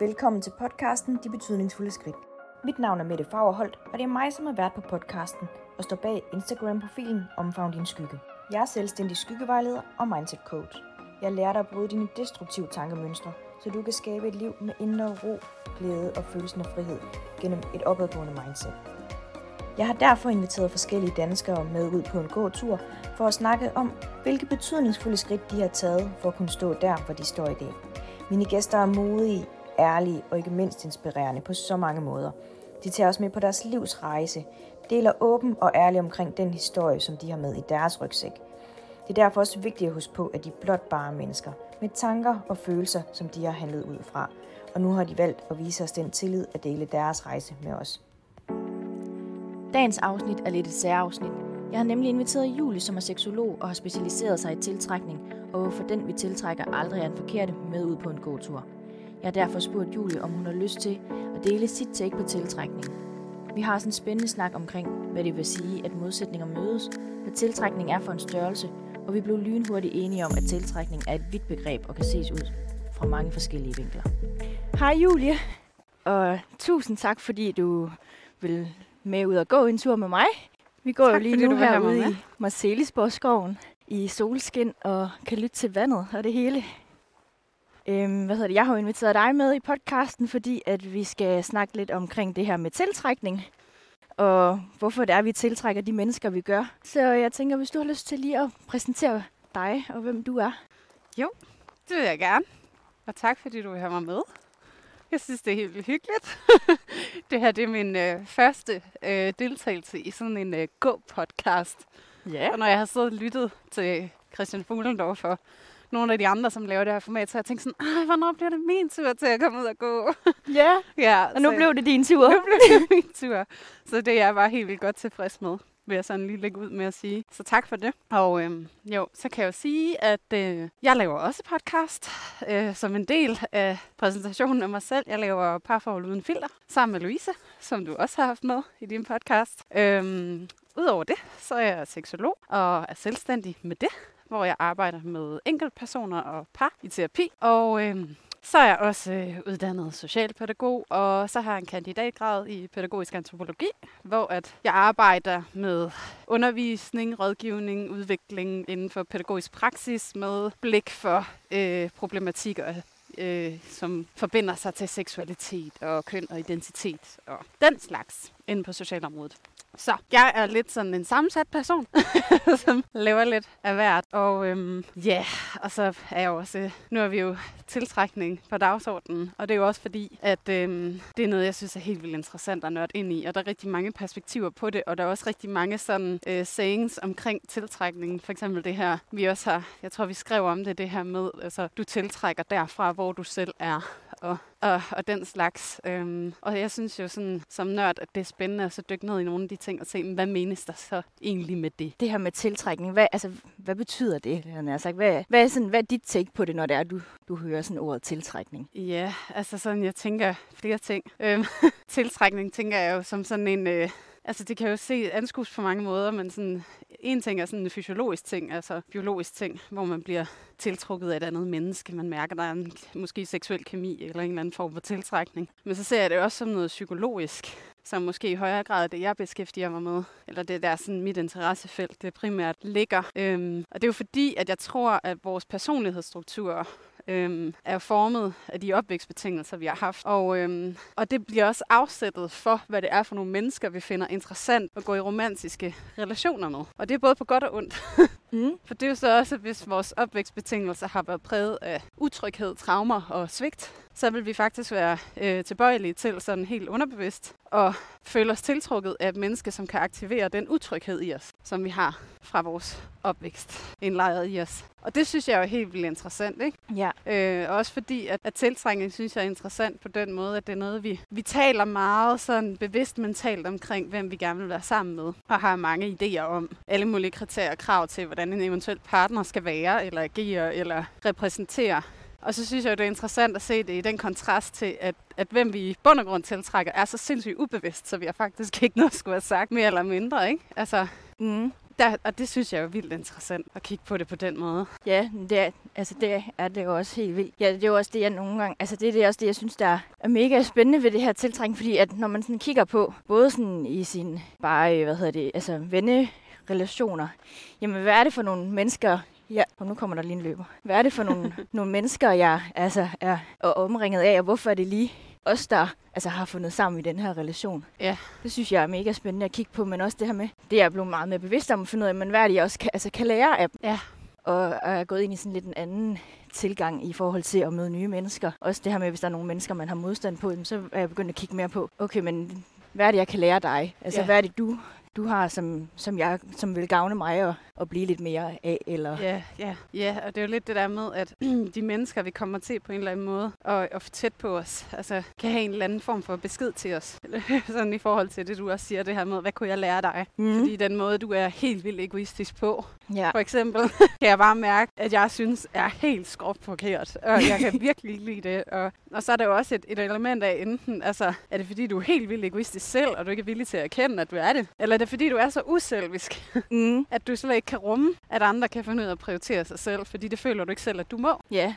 Velkommen til podcasten De Betydningsfulde Skridt. Mit navn er Mette Fagerholt, og det er mig, som har været på podcasten og står bag Instagram-profilen Omfavn din skygge. Jeg er selvstændig skyggevejleder og mindset coach. Jeg lærer dig at bryde dine destruktive tankemønstre, så du kan skabe et liv med indre ro, glæde og følelsen af frihed gennem et opadgående mindset. Jeg har derfor inviteret forskellige danskere med ud på en gåtur for at snakke om, hvilke betydningsfulde skridt de har taget for at kunne stå der, hvor de står i dag. Mine gæster er modige, ærlige og ikke mindst inspirerende på så mange måder. De tager os med på deres livs rejse, deler åben og ærligt omkring den historie, som de har med i deres rygsæk. Det er derfor også vigtigt at huske på, at de er blot bare mennesker, med tanker og følelser, som de har handlet ud fra. Og nu har de valgt at vise os den tillid at dele deres rejse med os. Dagens afsnit er lidt et særafsnit. Jeg har nemlig inviteret Julie, som er seksolog og har specialiseret sig i tiltrækning, og hvorfor den vi tiltrækker aldrig er en forkerte med ud på en god tur. Jeg har derfor spurgt Julie, om hun har lyst til at dele sit take på tiltrækning. Vi har sådan en spændende snak omkring, hvad det vil sige, at modsætninger mødes, hvad tiltrækning er for en størrelse, og vi blev lynhurtigt enige om, at tiltrækning er et vidt begreb og kan ses ud fra mange forskellige vinkler. Hej Julie, og tusind tak, fordi du vil med ud og gå en tur med mig. Vi går Tak, jo lige nu herude med. i Marcelisborgskoven i solskin og kan lytte til vandet og det hele. Øhm, hvad hedder det? Jeg har jo inviteret dig med i podcasten, fordi at vi skal snakke lidt omkring det her med tiltrækning. Og hvorfor det er, vi tiltrækker de mennesker, vi gør. Så jeg tænker, hvis du har lyst til lige at præsentere dig og hvem du er. Det vil jeg gerne. Og tak, fordi du vil have mig med. Jeg synes, det er helt vildt hyggeligt. det her det er min øh, første øh, deltagelse i sådan en øh, gå-podcast. Ja. Og når jeg har siddet og lyttet til Christian Fuglendorf og nogle af de andre, som laver det her format, så jeg tænkt sådan, Ej, hvornår bliver det min tur til at komme ud og gå? Ja, ja, og nu så- blev det din tur. nu blev det min tur. Så det er jeg bare helt vildt godt tilfreds med, vil jeg sådan lige lægge ud med at sige. Så tak for det. Og øhm, jo, så kan jeg jo sige, at øh, jeg laver også podcast øh, som en del af præsentationen af mig selv. Jeg laver parforhold uden filter sammen med Louise, som du også har haft med i din podcast. Øhm, Udover det, så er jeg seksolog og er selvstændig med det, hvor jeg arbejder med enkeltpersoner og par i terapi. Og øh, så er jeg også øh, uddannet socialpædagog, og så har jeg en kandidatgrad i pædagogisk antropologi, hvor at jeg arbejder med undervisning, rådgivning, udvikling inden for pædagogisk praksis med blik for øh, problematikker, øh, som forbinder sig til seksualitet og køn og identitet og den slags inden på socialområdet. Så jeg er lidt sådan en sammensat person, som laver lidt af hvert. Og øhm, ja, yeah, og så er jeg jo også, nu er vi jo tiltrækning på dagsordenen, og det er jo også fordi, at øhm, det er noget, jeg synes er helt vildt interessant at nørde ind i, og der er rigtig mange perspektiver på det, og der er også rigtig mange sådan øh, sayings omkring tiltrækningen. For eksempel det her, vi også har, jeg tror vi skrev om det, det her med, altså du tiltrækker derfra, hvor du selv er, og, og, og den slags. Øhm, og jeg synes jo sådan, som nørd, at det er spændende at så dykke ned i nogle af de ting og se, hvad menes der så egentlig med det? Det her med tiltrækning, hvad, altså, hvad betyder det? Han har sagt? Hvad, hvad, er sådan, hvad er dit take på det, når det er, du, du hører sådan ordet tiltrækning? Ja, altså sådan, jeg tænker flere ting. Øhm, tiltrækning tænker jeg jo som sådan en... Øh, altså det kan jo se anskues på mange måder, men sådan, en ting er sådan en fysiologisk ting, altså biologisk ting, hvor man bliver tiltrukket af et andet menneske. Man mærker, der er en måske seksuel kemi eller en eller anden form for tiltrækning. Men så ser jeg det også som noget psykologisk, som måske i højere grad det, jeg beskæftiger mig med. Eller det der sådan mit interessefelt, det primært ligger. Øhm, og det er jo fordi, at jeg tror, at vores personlighedsstrukturer øhm, er formet af de opvækstbetingelser, vi har haft. Og, øhm, og det bliver også afsættet for, hvad det er for nogle mennesker, vi finder interessant at gå i romantiske relationer med. Og det er både på godt og ondt. Mm. For det er jo så også, hvis vores opvækstbetingelser har været præget af utryghed, traumer og svigt, så vil vi faktisk være øh, tilbøjelige til sådan helt underbevidst og føle os tiltrukket af et menneske, som kan aktivere den utryghed i os, som vi har fra vores opvækst indlejret i os. Og det synes jeg er helt vildt interessant, ikke? Ja. Øh, også fordi, at, at tiltrækning synes jeg er interessant på den måde, at det er noget, vi, vi taler meget sådan bevidst mentalt omkring, hvem vi gerne vil være sammen med, og har mange idéer om alle mulige kriterier og krav til, hvordan en eventuel partner skal være, eller agere, eller repræsentere. Og så synes jeg jo, det er interessant at se det i den kontrast til, at, at hvem vi i bund og grund tiltrækker, er så sindssygt ubevidst, så vi har faktisk ikke noget at skulle have sagt mere eller mindre, ikke? Altså, Mm. Der, og det synes jeg er vildt interessant at kigge på det på den måde. Ja, det er, altså det er det jo også helt vildt. Ja, det er jo også det, jeg nogle gange, altså det er det også det, jeg synes, der er mega spændende ved det her tiltrækning, fordi at når man sådan kigger på, både sådan i sin, bare, øh, hvad hedder det, altså vennerelationer, jamen hvad er det for nogle mennesker, Ja, og nu kommer der lige en løber. Hvad er det for nogle, nogle mennesker, jeg altså, er omringet af, og hvorfor er det lige os, der altså, har fundet sammen i den her relation? Ja. Det synes jeg er mega spændende at kigge på, men også det her med, det er jeg blevet meget mere bevidst om at finde ud af, men hvad er det, jeg også kan, altså, kan lære af Ja. og er gået ind i sådan lidt en anden tilgang i forhold til at møde nye mennesker. Også det her med, hvis der er nogle mennesker, man har modstand på, så er jeg begyndt at kigge mere på, okay, men hvad er det, jeg kan lære dig? Altså, Ja. hvad er det, du, du har, som, som, jeg, som vil gavne mig at, at blive lidt mere af? Eller... Ja, ja, ja, og det er jo lidt det der med, at de mennesker, vi kommer til på en eller anden måde, og, og tæt på os, altså kan have en eller anden form for besked til os. Sådan i forhold til det, du også siger, det her med, hvad kunne jeg lære dig? Mm. Fordi den måde, du er helt vildt egoistisk på, Ja. for eksempel, kan jeg bare mærke, at jeg synes er helt skråt forkert. Og jeg kan virkelig ikke lide det. Og, og så er der jo også et, et element af enten, altså, er det fordi, du er helt vildt egoistisk selv, og du ikke er villig til at erkende, at du er det? Eller er det fordi, du er så uselvisk, Mm. at du slet ikke kan rumme, at andre kan finde ud af at prioritere sig selv, fordi det føler du ikke selv, at du må. Ja.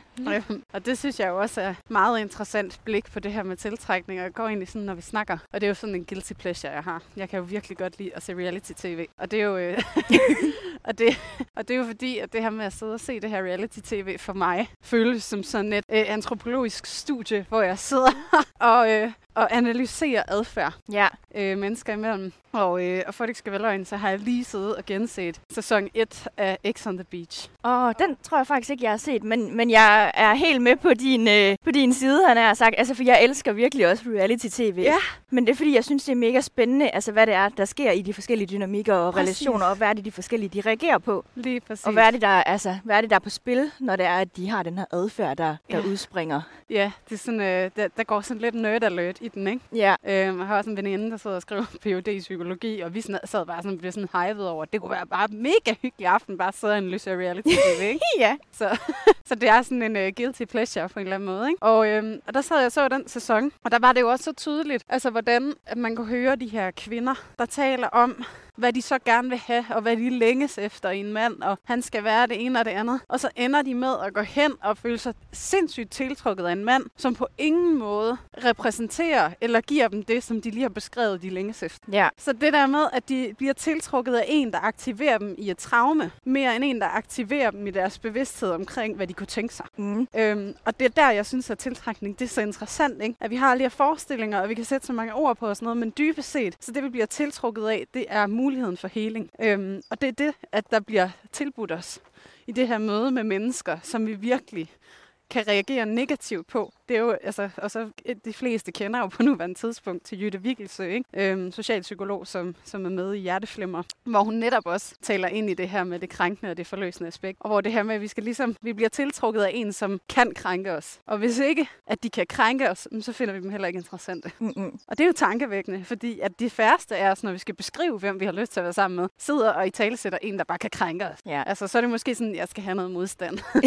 Og det synes jeg jo også er meget interessant blik på det her med tiltrækning, og jeg går egentlig sådan, når vi snakker. Og det er jo sådan en guilty pleasure, jeg har. Jeg kan jo virkelig godt lide at se reality-tv. Og det er jo, øh, og det, og det er jo fordi, at det her med at sidde og se det her reality-tv for mig, føles som sådan et øh, antropologisk studie, hvor jeg sidder og, øh, og analyserer adfærd Ja. øh, mennesker imellem. Og, øh, og for at det ikke skal være løgn, så har jeg lige siddet og genset sæson 1 af X on the Beach. Og den tror jeg faktisk ikke, jeg har set, men, men jeg er helt med på din, øh, på din side, han har sagt. Altså, for jeg elsker virkelig også reality-tv. Ja. Men det er fordi, jeg synes, det er mega spændende, altså hvad det er, der sker i de forskellige dynamikker og Præcis. relationer, og hvad er det, de forskellige, de reagerer på. Lige præcis. Og hvad er, det, der, altså, hvad er det, der er på spil, når det er, at de har den her adfærd, der, der Ja. udspringer? Ja, det er sådan, øh, der, der går sådan lidt nerd alert i den, ikke? Ja. Øhm, jeg har også en veninde, der sidder og skriver Ph.D. i psykologi, og vi sad bare sådan, blev sådan hyped over, det kunne være bare mega hyggelig aften, bare sidde og analysere reality TV, ikke? Ja. Så, så det er sådan en uh, guilty pleasure på en eller anden måde. Ikke? Og, øhm, og der sad jeg så den sæson, og der var det jo også så tydeligt, altså hvordan at man kunne høre de her kvinder, der taler om, hvad de så gerne vil have, og hvad de længes efter i en mand, og han skal være det ene og det andet. Og så ender de med at gå hen og føle sig sindssygt tiltrukket af en mand, som på ingen måde repræsenterer eller giver dem det, som de lige har beskrevet, de længes efter. Ja. Så det der med, at de bliver tiltrukket af en, der aktiverer dem i et traume, mere end en, der aktiverer dem i deres bevidsthed omkring, hvad de kunne tænke sig. Mm. Øhm, og det er der, jeg synes, at tiltrækning det er så interessant, ikke? At vi har alle de her forestillinger, og vi kan sætte så mange ord på og sådan noget, men dybest set, så det vi bliver tiltrukket af, det er muligheden for heling. Øhm, og det er det, at der bliver tilbudt os i det her møde med mennesker, som vi virkelig kan reagere negativt på. Det er jo, altså, og så de fleste kender jo på nuværende tidspunkt til Jytte Vigelsø, ikke? Øhm, socialpsykolog, som, som er med i Hjerteflimmer, hvor hun netop også taler ind i det her med det krænkende og det forløsende aspekt. Og hvor det her med, at vi skal ligesom, vi bliver tiltrukket af en, som kan krænke os. Og hvis ikke, at de kan krænke os, mm, så finder vi dem heller ikke interessante. Mm-mm. Og det er jo tankevækkende, fordi at de færreste af os, når vi skal beskrive, hvem vi har lyst til at være sammen med, sidder og i tale sætter en, der bare kan krænke os. Ja. Altså, så er det måske sådan, jeg skal have noget modstand.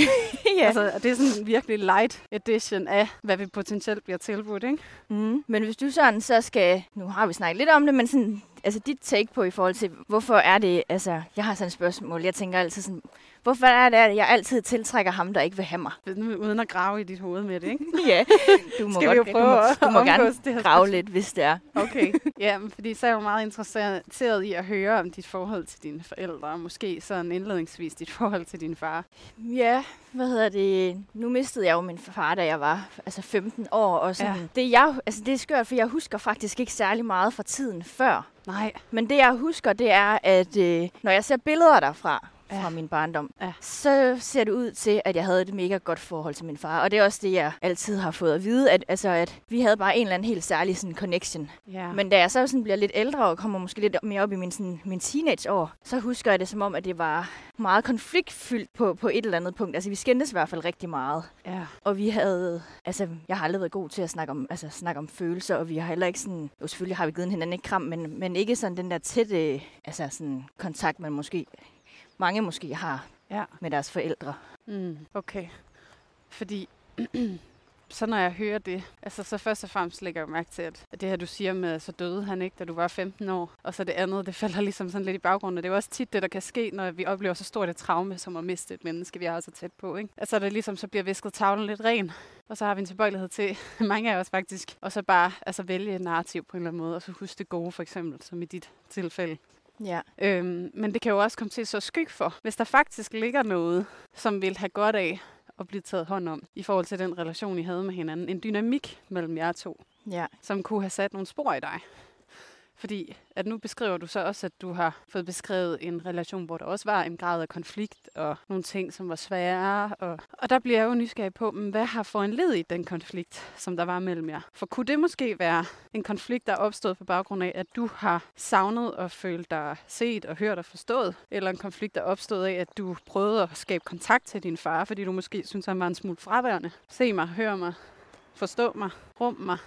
ja. Altså, det er sådan en virkelig light edition af, hvad vi potentielt bliver tilbudt, ikke? Mm. Men hvis du sådan så skal, nu har vi snakket lidt om det, men sådan, altså dit take på i forhold til, hvorfor er det, altså, jeg har sådan et spørgsmål, jeg tænker altid sådan, hvorfor er det, at jeg altid tiltrækker ham, der ikke vil have mig? Uden at grave i dit hoved med det, ikke? ja, du må, Skal vi godt, jo du prøve må, at du må gerne det her grave spørgsmål? lidt, hvis det er. Okay. ja, men fordi så er jeg jo meget interesseret i at høre om dit forhold til dine forældre, og måske sådan indledningsvis dit forhold til din far. Ja, hvad hedder det? Nu mistede jeg jo min far, da jeg var altså 15 år. Og sådan. Ja. Det, jeg, altså, det er skørt, for jeg husker faktisk ikke særlig meget fra tiden før. Nej. Men det, jeg husker, det er, at øh, når jeg ser billeder derfra, fra Ja. min barndom, Ja. så ser det ud til, at jeg havde et mega godt forhold til min far. Og det er også det, jeg altid har fået at vide, at, altså, at vi havde bare en eller anden helt særlig sådan, connection. Ja. Men da jeg så sådan bliver lidt ældre og kommer måske lidt mere op i min, sådan, min teenageår, så husker jeg det som om, at det var meget konfliktfyldt på, på et eller andet punkt. Altså vi skændtes i hvert fald rigtig meget. ja. Og vi havde, altså jeg har aldrig været god til at snakke om, altså, snakke om følelser, og vi har heller ikke sådan, jo selvfølgelig har vi givet hinanden et kram, men, men ikke sådan den der tætte, altså sådan kontakt, man måske, mange måske har Ja. med deres forældre. Mm, okay. Fordi så når jeg hører det, altså så først og fremmest lægger jeg mærke til, at det her, du siger med, så døde han ikke, da du var 15 år, og så det andet, det falder ligesom sådan lidt i baggrunden. Det er jo også tit det, der kan ske, når vi oplever så stort et traume, som at miste et menneske, vi er så tæt på. Ikke? Altså det ligesom, så bliver visket tavlen lidt ren, og så har vi en tilbøjelighed til, mange af os faktisk, og så bare altså, vælge et narrativ på en eller anden måde, og så huske det gode, for eksempel, som i dit tilfælde. Ja. Øhm, men det kan jo også komme til så skyg for, hvis der faktisk ligger noget, som vil have godt af at blive taget hånd om i forhold til den relation, I havde med hinanden. En dynamik mellem jer to, Ja. som kunne have sat nogle spor i dig. Fordi at nu beskriver du så også, at du har fået beskrevet en relation, hvor der også var en grad af konflikt og nogle ting, som var svære. Og, og der bliver jeg jo nysgerrig på, men hvad har foranledet den konflikt, som der var mellem jer? For kunne det måske være en konflikt, der er opstået på baggrund af, at du har savnet og følt dig set og hørt og forstået? Eller en konflikt, der er opstået af, at du prøvede at skabe kontakt til din far, fordi du måske synes, han var en smule fraværende? Se mig, hør mig, forstå mig, rum mig,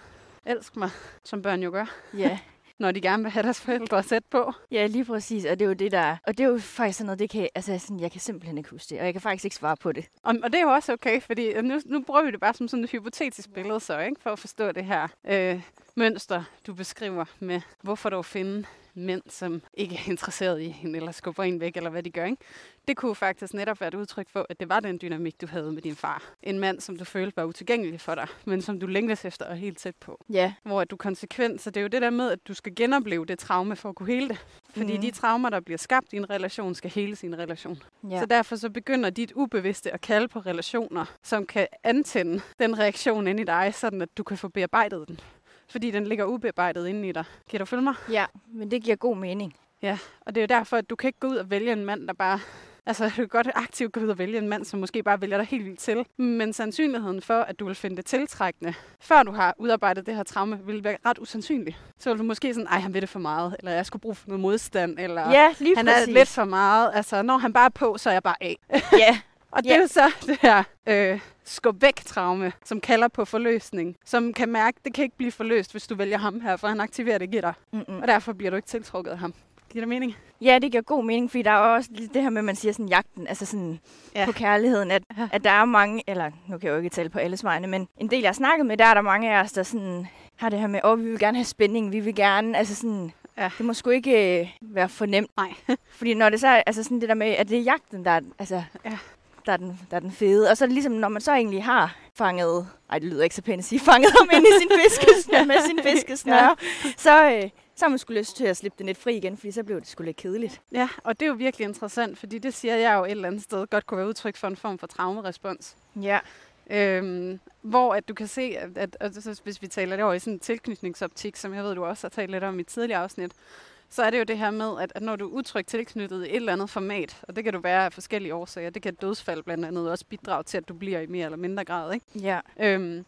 elsk mig, som børn jo gør Ja. når de gerne vil have deres forældre tæt på. Ja, lige præcis. Og det er jo det, der er. Og det er jo faktisk sådan noget, det kan, altså sådan, jeg kan simpelthen ikke huske det. Og jeg kan faktisk ikke svare på det. Og, og det er jo også okay, fordi nu, nu bruger vi det bare som sådan et hypotetisk billede så, ikke? for at forstå det her øh, mønster, du beskriver med, hvorfor dog finde mænd, som ikke er interesseret i hende, eller skubber en væk, eller hvad de gør. Ikke? Det kunne faktisk netop være et udtryk for, at det var den dynamik, du havde med din far. En mand, som du følte var utilgængelig for dig, men som du længtes efter og helt tæt på. Ja. Hvor at du konsekvent, så det er jo det der med, at du skal genopleve det traume for at kunne hele det. Fordi mm. de traumer, der bliver skabt i en relation, skal hele sin relation. Ja. Så derfor så begynder dit ubevidste at kalde på relationer, som kan antænde den reaktion inde i dig, sådan at du kan få bearbejdet den. Fordi den ligger ubearbejdet inde i dig. Kan du følge mig? ja, men det giver god mening. Ja, og det er jo derfor, at du kan ikke gå ud og vælge en mand, der bare... Altså, du kan godt aktivt gå ud og vælge en mand, som måske bare vælger dig helt vildt til. Men sandsynligheden for, at du vil finde det tiltrækkende, før du har udarbejdet det her traume, vil være ret usandsynlig. Så vil du måske sådan, ej, han ved det for meget, eller jeg skulle bruge for noget modstand, eller Ja, lige han præcis. er lidt for meget. Altså, når han bare er på, så er jeg bare af. Ja, Og det Ja. er jo så det her øh, skub væk traume, som kalder på forløsning. Som kan mærke, det kan ikke blive forløst, hvis du vælger ham her, for han aktiverer det i dig. Mm-mm. Og derfor bliver du ikke tiltrukket af ham. Giver det mening? ja, det giver god mening, fordi der er også det her med, at man siger sådan jagten, altså sådan Ja. på kærligheden, at, at der er mange, eller nu kan jeg jo ikke tale på alles vegne, men en del, jeg har snakket med, der er der mange af os, der sådan har det her med, åh, oh, vi vil gerne have spænding, vi vil gerne, altså sådan, Ja. det må sgu ikke øh, være for nemt. Nej. Fordi når det så er, altså sådan det der med, at det er jagten, der er, altså, Ja. Der er, den, der er den fede. Og så ligesom, når man så egentlig har fanget, ej det lyder ikke så pænt at sige, fanget ham ind i sin fiskesnør, med sin fiskesnør, ja. så, øh, så har man skulle lyst til at slippe det lidt fri igen, fordi så blev det sgu lidt kedeligt. Ja, og det er jo virkelig interessant, fordi det siger jeg jo et eller andet sted godt kunne være udtryk for en form for traumerespons. Ja. Øhm, hvor at du kan se, at, at, at så hvis vi taler det over i sådan en tilknytningsoptik, som jeg ved, du også har talt lidt om i tidligere afsnit, så er det jo det her med, at, at når du er utrygt tilknyttet i et eller andet format, og det kan du være af forskellige årsager, det kan dødsfald blandt andet også bidrage til, at du bliver i mere eller mindre grad, ikke? Ja. Øhm,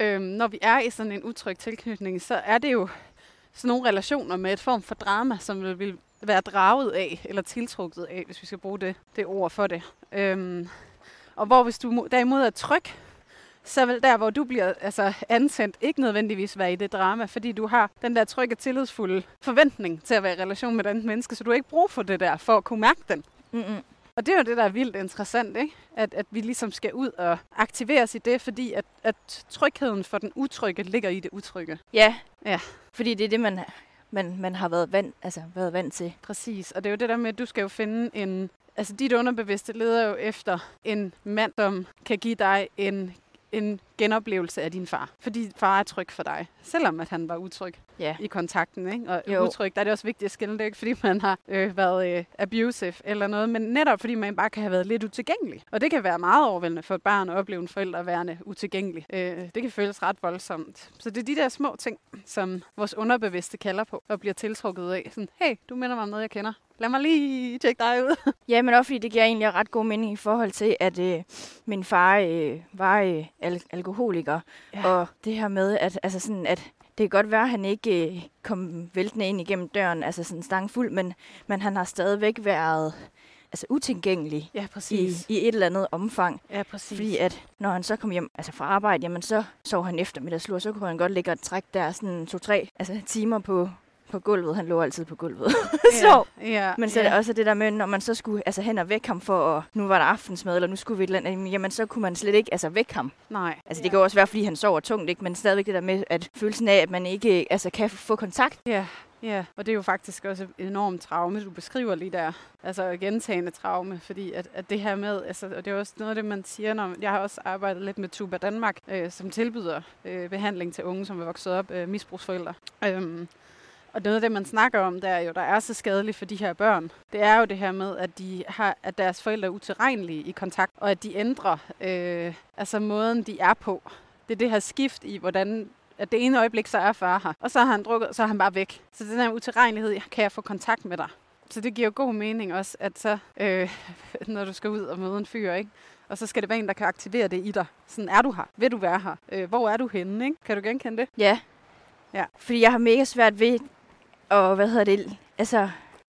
øhm, når vi er i sådan en utryg tilknytning, så er det jo sådan nogle relationer med et form for drama, som vil, vil være draget af, eller tiltrukket af, hvis vi skal bruge det, det ord for det. Øhm, og hvor hvis du mo- derimod er tryg, så vil der, hvor du bliver altså, antændt, ikke nødvendigvis være i det drama, fordi du har den der trygge, tillidsfulde forventning til at være i relation med den menneske, så du har ikke brug for det der, for at kunne mærke den. Mm-mm. Og det er jo det, der er vildt interessant, ikke? At, at vi ligesom skal ud og aktiveres i det, fordi at, at trygheden for den utrygge ligger i det utrygge. Ja. Ja. Fordi det er det, man, man, man har været vant, altså, været vant til. Præcis, og det er jo det der med, at du skal jo finde en... Altså dit underbevidste leder jo efter en mand, som kan give dig en, en genoplevelse af din far. Fordi far er tryg for dig, selvom at han var utryg Ja. i kontakten. Ikke? Og Jo. utryg, der er det også vigtigt at skille det, er ikke fordi man har øh, været øh, abusive eller noget, men netop fordi man bare kan have været lidt utilgængelig. Og det kan være meget overvældende for et barn at opleve en forælder værende utilgængelig. Øh, det kan føles ret voldsomt. Så det er de der små ting, som vores underbevidste kalder på og bliver tiltrukket af. Sådan, hey, du minder mig om noget, jeg kender. Lad mig lige tjekke dig ud. Ja, men også fordi det giver egentlig ret god mening i forhold til, at øh, min far øh, var øh, al- alkoholiker. Ja. Og det her med, at, altså sådan, at det kan godt være, at han ikke øh, kom væltende ind igennem døren, altså sådan stang fuld, men, men han har stadigvæk været altså utilgængelig Ja, i, i et eller andet omfang. Ja, præcis. Fordi at når han så kom hjem altså fra arbejde, jamen så sov han eftermiddagslur, så kunne han godt ligge og trække der sådan to-tre altså, timer på, på gulvet. Han lå altid på gulvet. så. ja, Men så er det også det der med, når man så skulle altså, hen og vække ham for, at nu var der aftensmad, eller nu skulle vi et eller andet, jamen så kunne man slet ikke altså, vække ham. Nej. Altså det kan jo også være, fordi han sover tungt, ikke? men stadigvæk det der med, at følelsen af, at man ikke altså, kan få kontakt. Ja, ja, og det er jo faktisk også et enormt traume, du beskriver lige der. Altså gentagende traume, fordi at, at det her med, altså, og det er også noget af det, man siger, når jeg har også arbejdet lidt med Tuba Danmark, øh, som tilbyder øh, behandling til unge, som er vokset op øh, misbrugsforældre. Øhm, og noget af det, man snakker om, der er jo, der er så skadeligt for de her børn, det er jo det her med, at, de har, at deres forældre er utilregnelige i kontakt, og at de ændrer øh, altså måden, de er på. Det er det her skift i, hvordan at det ene øjeblik, så er far her, og så har han drukket, så er han bare væk. Så den her utilregnelighed, kan jeg få kontakt med dig? Så det giver jo god mening også, at så, øh, når du skal ud og møde en fyr, ikke? Og så skal det være en, der kan aktivere det i dig. Sådan, er du her? Vil du være her? Øh, hvor er du henne? Ikke? Kan du genkende det? Ja. Ja. Fordi jeg har mega svært ved at, hvad hedder det, altså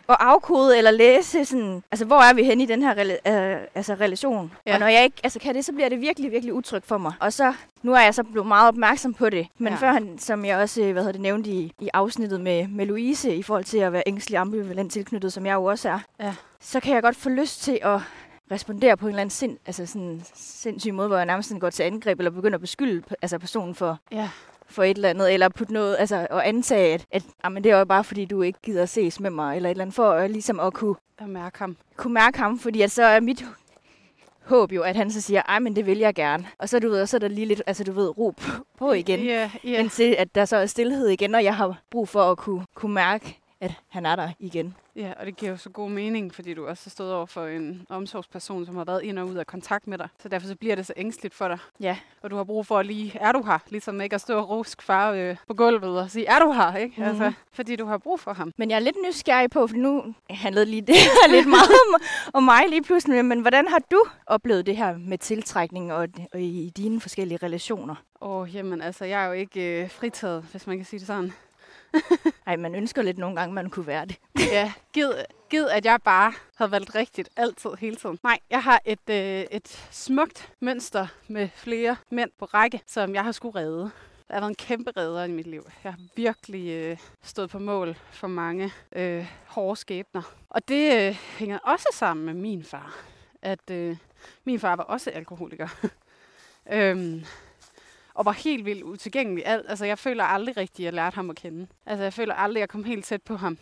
at afkode eller læse sådan, altså hvor er vi henne i den her rela- øh, altså, relation. Ja. Og når jeg ikke altså, kan det, så bliver det virkelig, virkelig utrygt for mig. Og så, nu er jeg så blevet meget opmærksom på det. Men Ja. før han, som jeg også, hvad hedder det, nævnte i, i afsnittet med, med Louise, i forhold til at være ængstelig ambivalent tilknyttet, som jeg jo også er, Ja. så kan jeg godt få lyst til at respondere på en eller anden sind, altså sådan sindssyg måde, hvor jeg nærmest sådan går til angreb, eller begynder at beskylde altså personen for, Ja. For et eller andet, eller putte noget, altså at antage, at, at jamen, det er jo bare fordi, du ikke gider ses med mig, eller et eller andet, for at, ligesom at kunne, Og mærke ham. kunne mærke ham, fordi at så er mit håb jo, at han så siger, ej, men det vil jeg gerne. Og så, du ved, så er der lige lidt, altså du ved, ro på, igen, Ja, ja. indtil at der så er stillhed igen, og jeg har brug for at kunne, kunne mærke, at han er der igen. Ja, og det giver jo så god mening, fordi du også har stået over for en omsorgsperson, som har været ind og ud af kontakt med dig. Så derfor så bliver det så ængstligt for dig. Ja. Og du har brug for at lige, er du her? Ligesom ikke at stå og rusk far øh, på gulvet og sige, er du her? Ikke? Mhm. Altså, fordi du har brug for ham. Men jeg er lidt nysgerrig på, for nu handlede lige det her lidt meget om, om mig lige pludselig. Men hvordan har du oplevet det her med tiltrækning og, og i dine forskellige relationer? Åh, jamen altså, jeg er jo ikke øh, fritaget, hvis man kan sige det sådan. Ej, man ønsker lidt nogle gange, man kunne være det. ja, gid, gid, at jeg bare havde valgt rigtigt altid, hele tiden. Nej, jeg har et, øh, et smukt mønster med flere mænd på række, som jeg har skulle redde. Der har været en kæmpe redder i mit liv. Jeg har virkelig øh, stået på mål for mange øh, hårde skæbner. Og det øh, hænger også sammen med min far. At øh, min far var også alkoholiker. øhm, og var helt vildt utilgængelig. Al- altså, jeg føler aldrig rigtigt, at jeg lærte ham at kende. Altså, jeg føler aldrig, at jeg kom helt tæt på ham.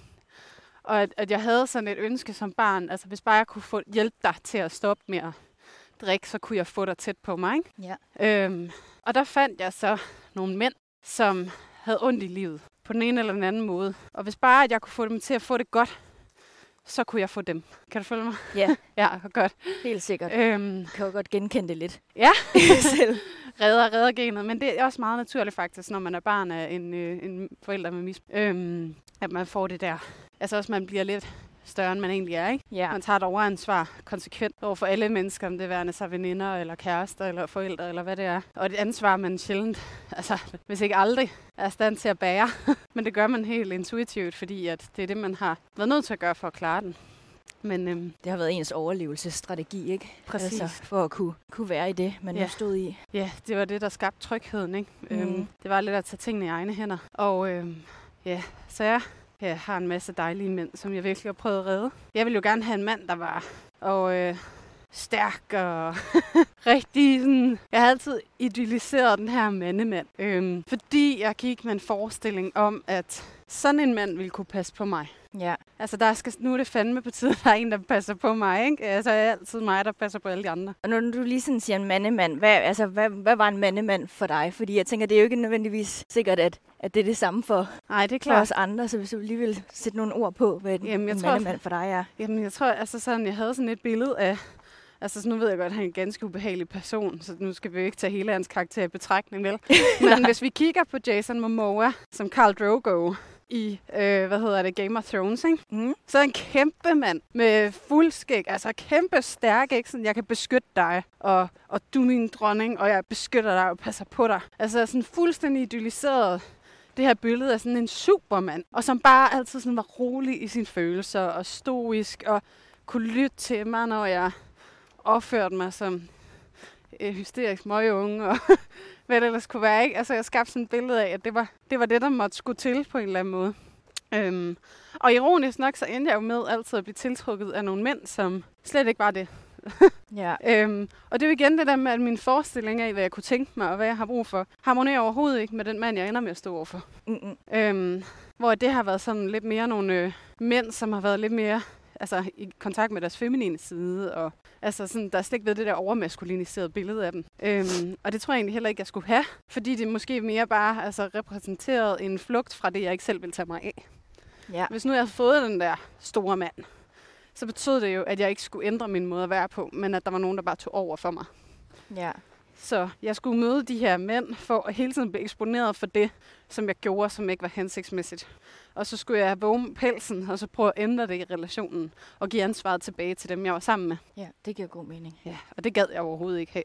Og at, at jeg havde sådan et ønske som barn, altså hvis bare jeg kunne få hjælpe dig til at stoppe med at drikke, så kunne jeg få dig tæt på mig. Ikke? Ja. Øhm, og der fandt jeg så nogle mænd, som havde ondt i livet på den ene eller den anden måde. Og hvis bare at jeg kunne få dem til at få det godt, så kunne jeg få dem. Kan du følge mig? Ja, Ja, godt. helt sikkert. Øhm, Jeg kan jo godt genkende det lidt. Ja. selv. Redder, redder genet, men det er også meget naturligt faktisk, når man er barn af en, øh, en forælder med misbrug, øhm, at man får det der. Altså også, man bliver lidt større, end man egentlig er, ikke? Ja. Man tager et overansvar konsekvent over for alle mennesker, om det værende sig veninder, eller kærester, eller forældre, eller hvad det er. Og et ansvar, man sjældent, altså hvis ikke aldrig, er stand til at bære. Men det gør man helt intuitivt, fordi at det er det, man har været nødt til at gøre for at klare den. Men øhm, Det har været ens overlevelsesstrategi, ikke? Præcis. Altså, for at kunne, kunne være i det, man Ja. nu stod i. Ja, det var det, der skabte trygheden. Ikke? Mm. Øhm, det var lidt at tage tingene i egne hænder. Og øhm, ja, så jeg ja, har en masse dejlige mænd, som jeg virkelig har prøvet at redde. Jeg ville jo gerne have en mand, der var og, øh, stærk og rigtig sådan... Jeg har altid idealiseret den her mandemand. Øhm, fordi jeg gik med en forestilling om, at sådan en mand ville kunne passe på mig. Ja. Altså, der skal, nu er det fandme på tide, at der er en, der passer på mig, ikke? Altså, er det altid mig, der passer på alle de andre. Og når du lige sådan siger en mandemand, hvad, altså, hvad, hvad var en mandemand for dig? Fordi jeg tænker, det er jo ikke nødvendigvis sikkert, at, at det er det samme for, Nej, det er for klart. os andre. Så hvis du lige vil sætte nogle ord på, hvad en, Jamen, jeg en tror- mandemand for dig er. Jamen, jeg tror, altså sådan, jeg havde sådan et billede af... Altså, så nu ved jeg godt, at han er en ganske ubehagelig person, så nu skal vi jo ikke tage hele hans karakter i betragtning, vel? Men hvis vi kigger på Jason Momoa som Khal Drogo i, øh, hvad hedder det, Game of Thrones, ikke? Mm. Så er en kæmpe mand med fuldskæg, altså kæmpe stærk, ikke? Sådan, jeg kan beskytte dig, og, og du er min dronning, og jeg beskytter dig og passer på dig. Altså sådan fuldstændig idealiseret det her billede af sådan en supermand, og som bare altid sådan var rolig i sine følelser, og stoisk, og kunne lytte til mig, når jeg opførte mig som øh, hysterisk møgeunge, og hvad det ellers kunne være, ikke? Altså, jeg skabte sådan et billede af, at det var, det var det, der måtte skulle til på en eller anden måde. Øhm, og ironisk nok, så endte jeg jo med altid at blive tiltrukket af nogle mænd, som slet ikke var det. Ja. Øhm, og det er jo igen det der med, at min forestilling af, hvad jeg kunne tænke mig, og hvad jeg har brug for, harmonerer overhovedet ikke med den mand, jeg ender med at stå overfor. Mm-mm. Øhm, hvor det har været sådan lidt mere nogle øh, mænd, som har været lidt mere altså, i kontakt med deres feminine side, og altså, sådan, der er slet ikke ved det der overmaskuliniserede billede af dem. Øhm, og det tror jeg egentlig heller ikke, jeg skulle have, fordi det måske mere bare altså, repræsenterede en flugt fra det, jeg ikke selv ville tage mig af. Ja. Hvis nu jeg havde fået den der store mand, så betød det jo, at jeg ikke skulle ændre min måde at være på, men at der var nogen, der bare tog over for mig. Ja. Så jeg skulle møde de her mænd for at hele tiden blive eksponeret for det, som jeg gjorde, som ikke var hensigtsmæssigt. Og så skulle jeg våge pelsen, og så prøve at ændre det i relationen, og give ansvaret tilbage til dem, jeg var sammen med. Ja, det giver god mening. Ja, og det gad jeg overhovedet ikke have.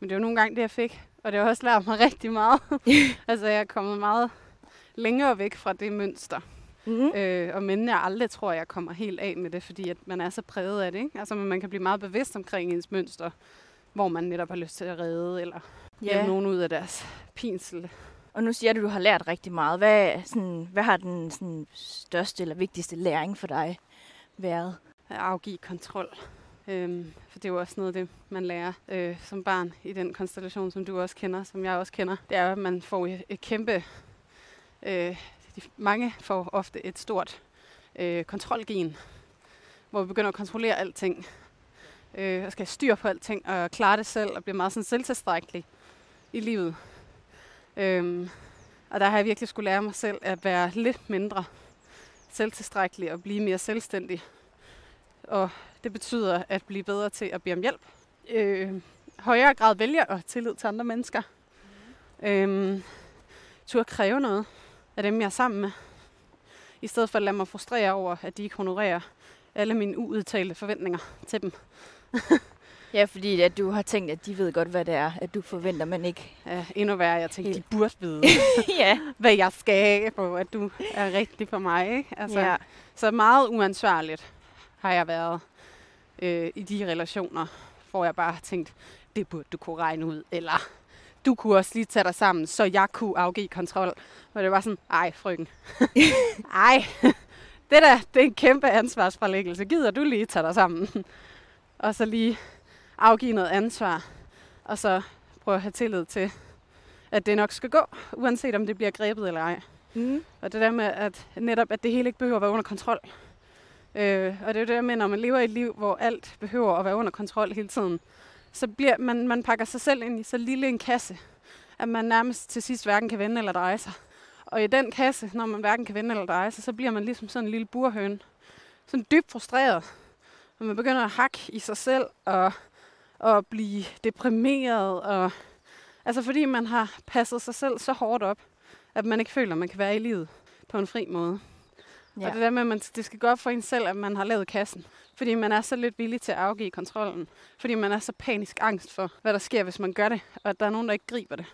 Men det var nogle gange det, jeg fik, og det har også lært mig rigtig meget. altså, jeg er kommet meget længere væk fra det mønster. Mm-hmm. Øh, og men jeg aldrig tror, jeg kommer helt af med det, fordi at man er så præget af det. Ikke? Altså, man kan blive meget bevidst omkring ens mønster, hvor man netop har lyst til at redde, eller hjælpe Ja. nogen ud af deres pinsel. Og nu siger du, at du har lært rigtig meget. Hvad, sådan, hvad har den sådan, største eller vigtigste læring for dig været? At afgive kontrol. Øhm, for det er jo også noget af det, man lærer øh, som barn i den konstellation, som du også kender, som jeg også kender. Det er, at man får et, et kæmpe... Øh, de, mange får ofte et stort øh, kontrolgen, hvor vi begynder at kontrollere alting. Øh, og skal have styr på alting og klare det selv og blive meget sådan selvtilstrækkelig i livet. Øhm, og der har jeg virkelig skulle lære mig selv at være lidt mindre selvtilstrækkelig og blive mere selvstændig. Og det betyder at blive bedre til at bede om hjælp. Øh, højere grad vælge at tillid til andre mennesker. Øhm, turde kræve noget af dem, jeg er sammen med. I stedet for at lade mig frustrere over, at de ikke honorerer alle mine uudtalte forventninger til dem. Ja, fordi at du har tænkt, at de ved godt, hvad det er, at du forventer, men ikke. Ja, endnu værre, jeg tænkte, de Helt. burde vide, ja. hvad jeg skal, på at du er rigtig for mig. Ikke? Altså, ja. Så meget uansvarligt har jeg været øh, i de relationer, hvor jeg bare har tænkt, det burde du kunne regne ud, eller du kunne også lige tage dig sammen, så jeg kunne afgive kontrol. Og det var sådan, ej frøken, ej, det der, det er en kæmpe ansvarsforlæggelse. Gider du lige tage dig sammen? Og så lige afgive noget ansvar, og så prøve at have tillid til, at det nok skal gå, uanset om det bliver grebet eller ej. Mm. Og det der med, at netop, at det hele ikke behøver at være under kontrol. Øh, og det er jo det der med, når man lever et liv, hvor alt behøver at være under kontrol hele tiden, så bliver man, man pakker sig selv ind i så lille en kasse, at man nærmest til sidst hverken kan vende eller dreje sig. Og i den kasse, når man hverken kan vende eller dreje sig, så bliver man ligesom sådan en lille burhøn. Sådan dybt frustreret. Og man begynder at hakke i sig selv og, og blive deprimeret. Og, altså fordi man har passet sig selv så hårdt op, at man ikke føler, at man kan være i livet på en fri måde. Ja. Og det der med, at man, det skal gå op for en selv, at man har lavet kassen. Fordi man er så lidt villig til at afgive kontrollen. Fordi man er så panisk angst for, hvad der sker, hvis man gør det. Og at der er nogen, der ikke griber det.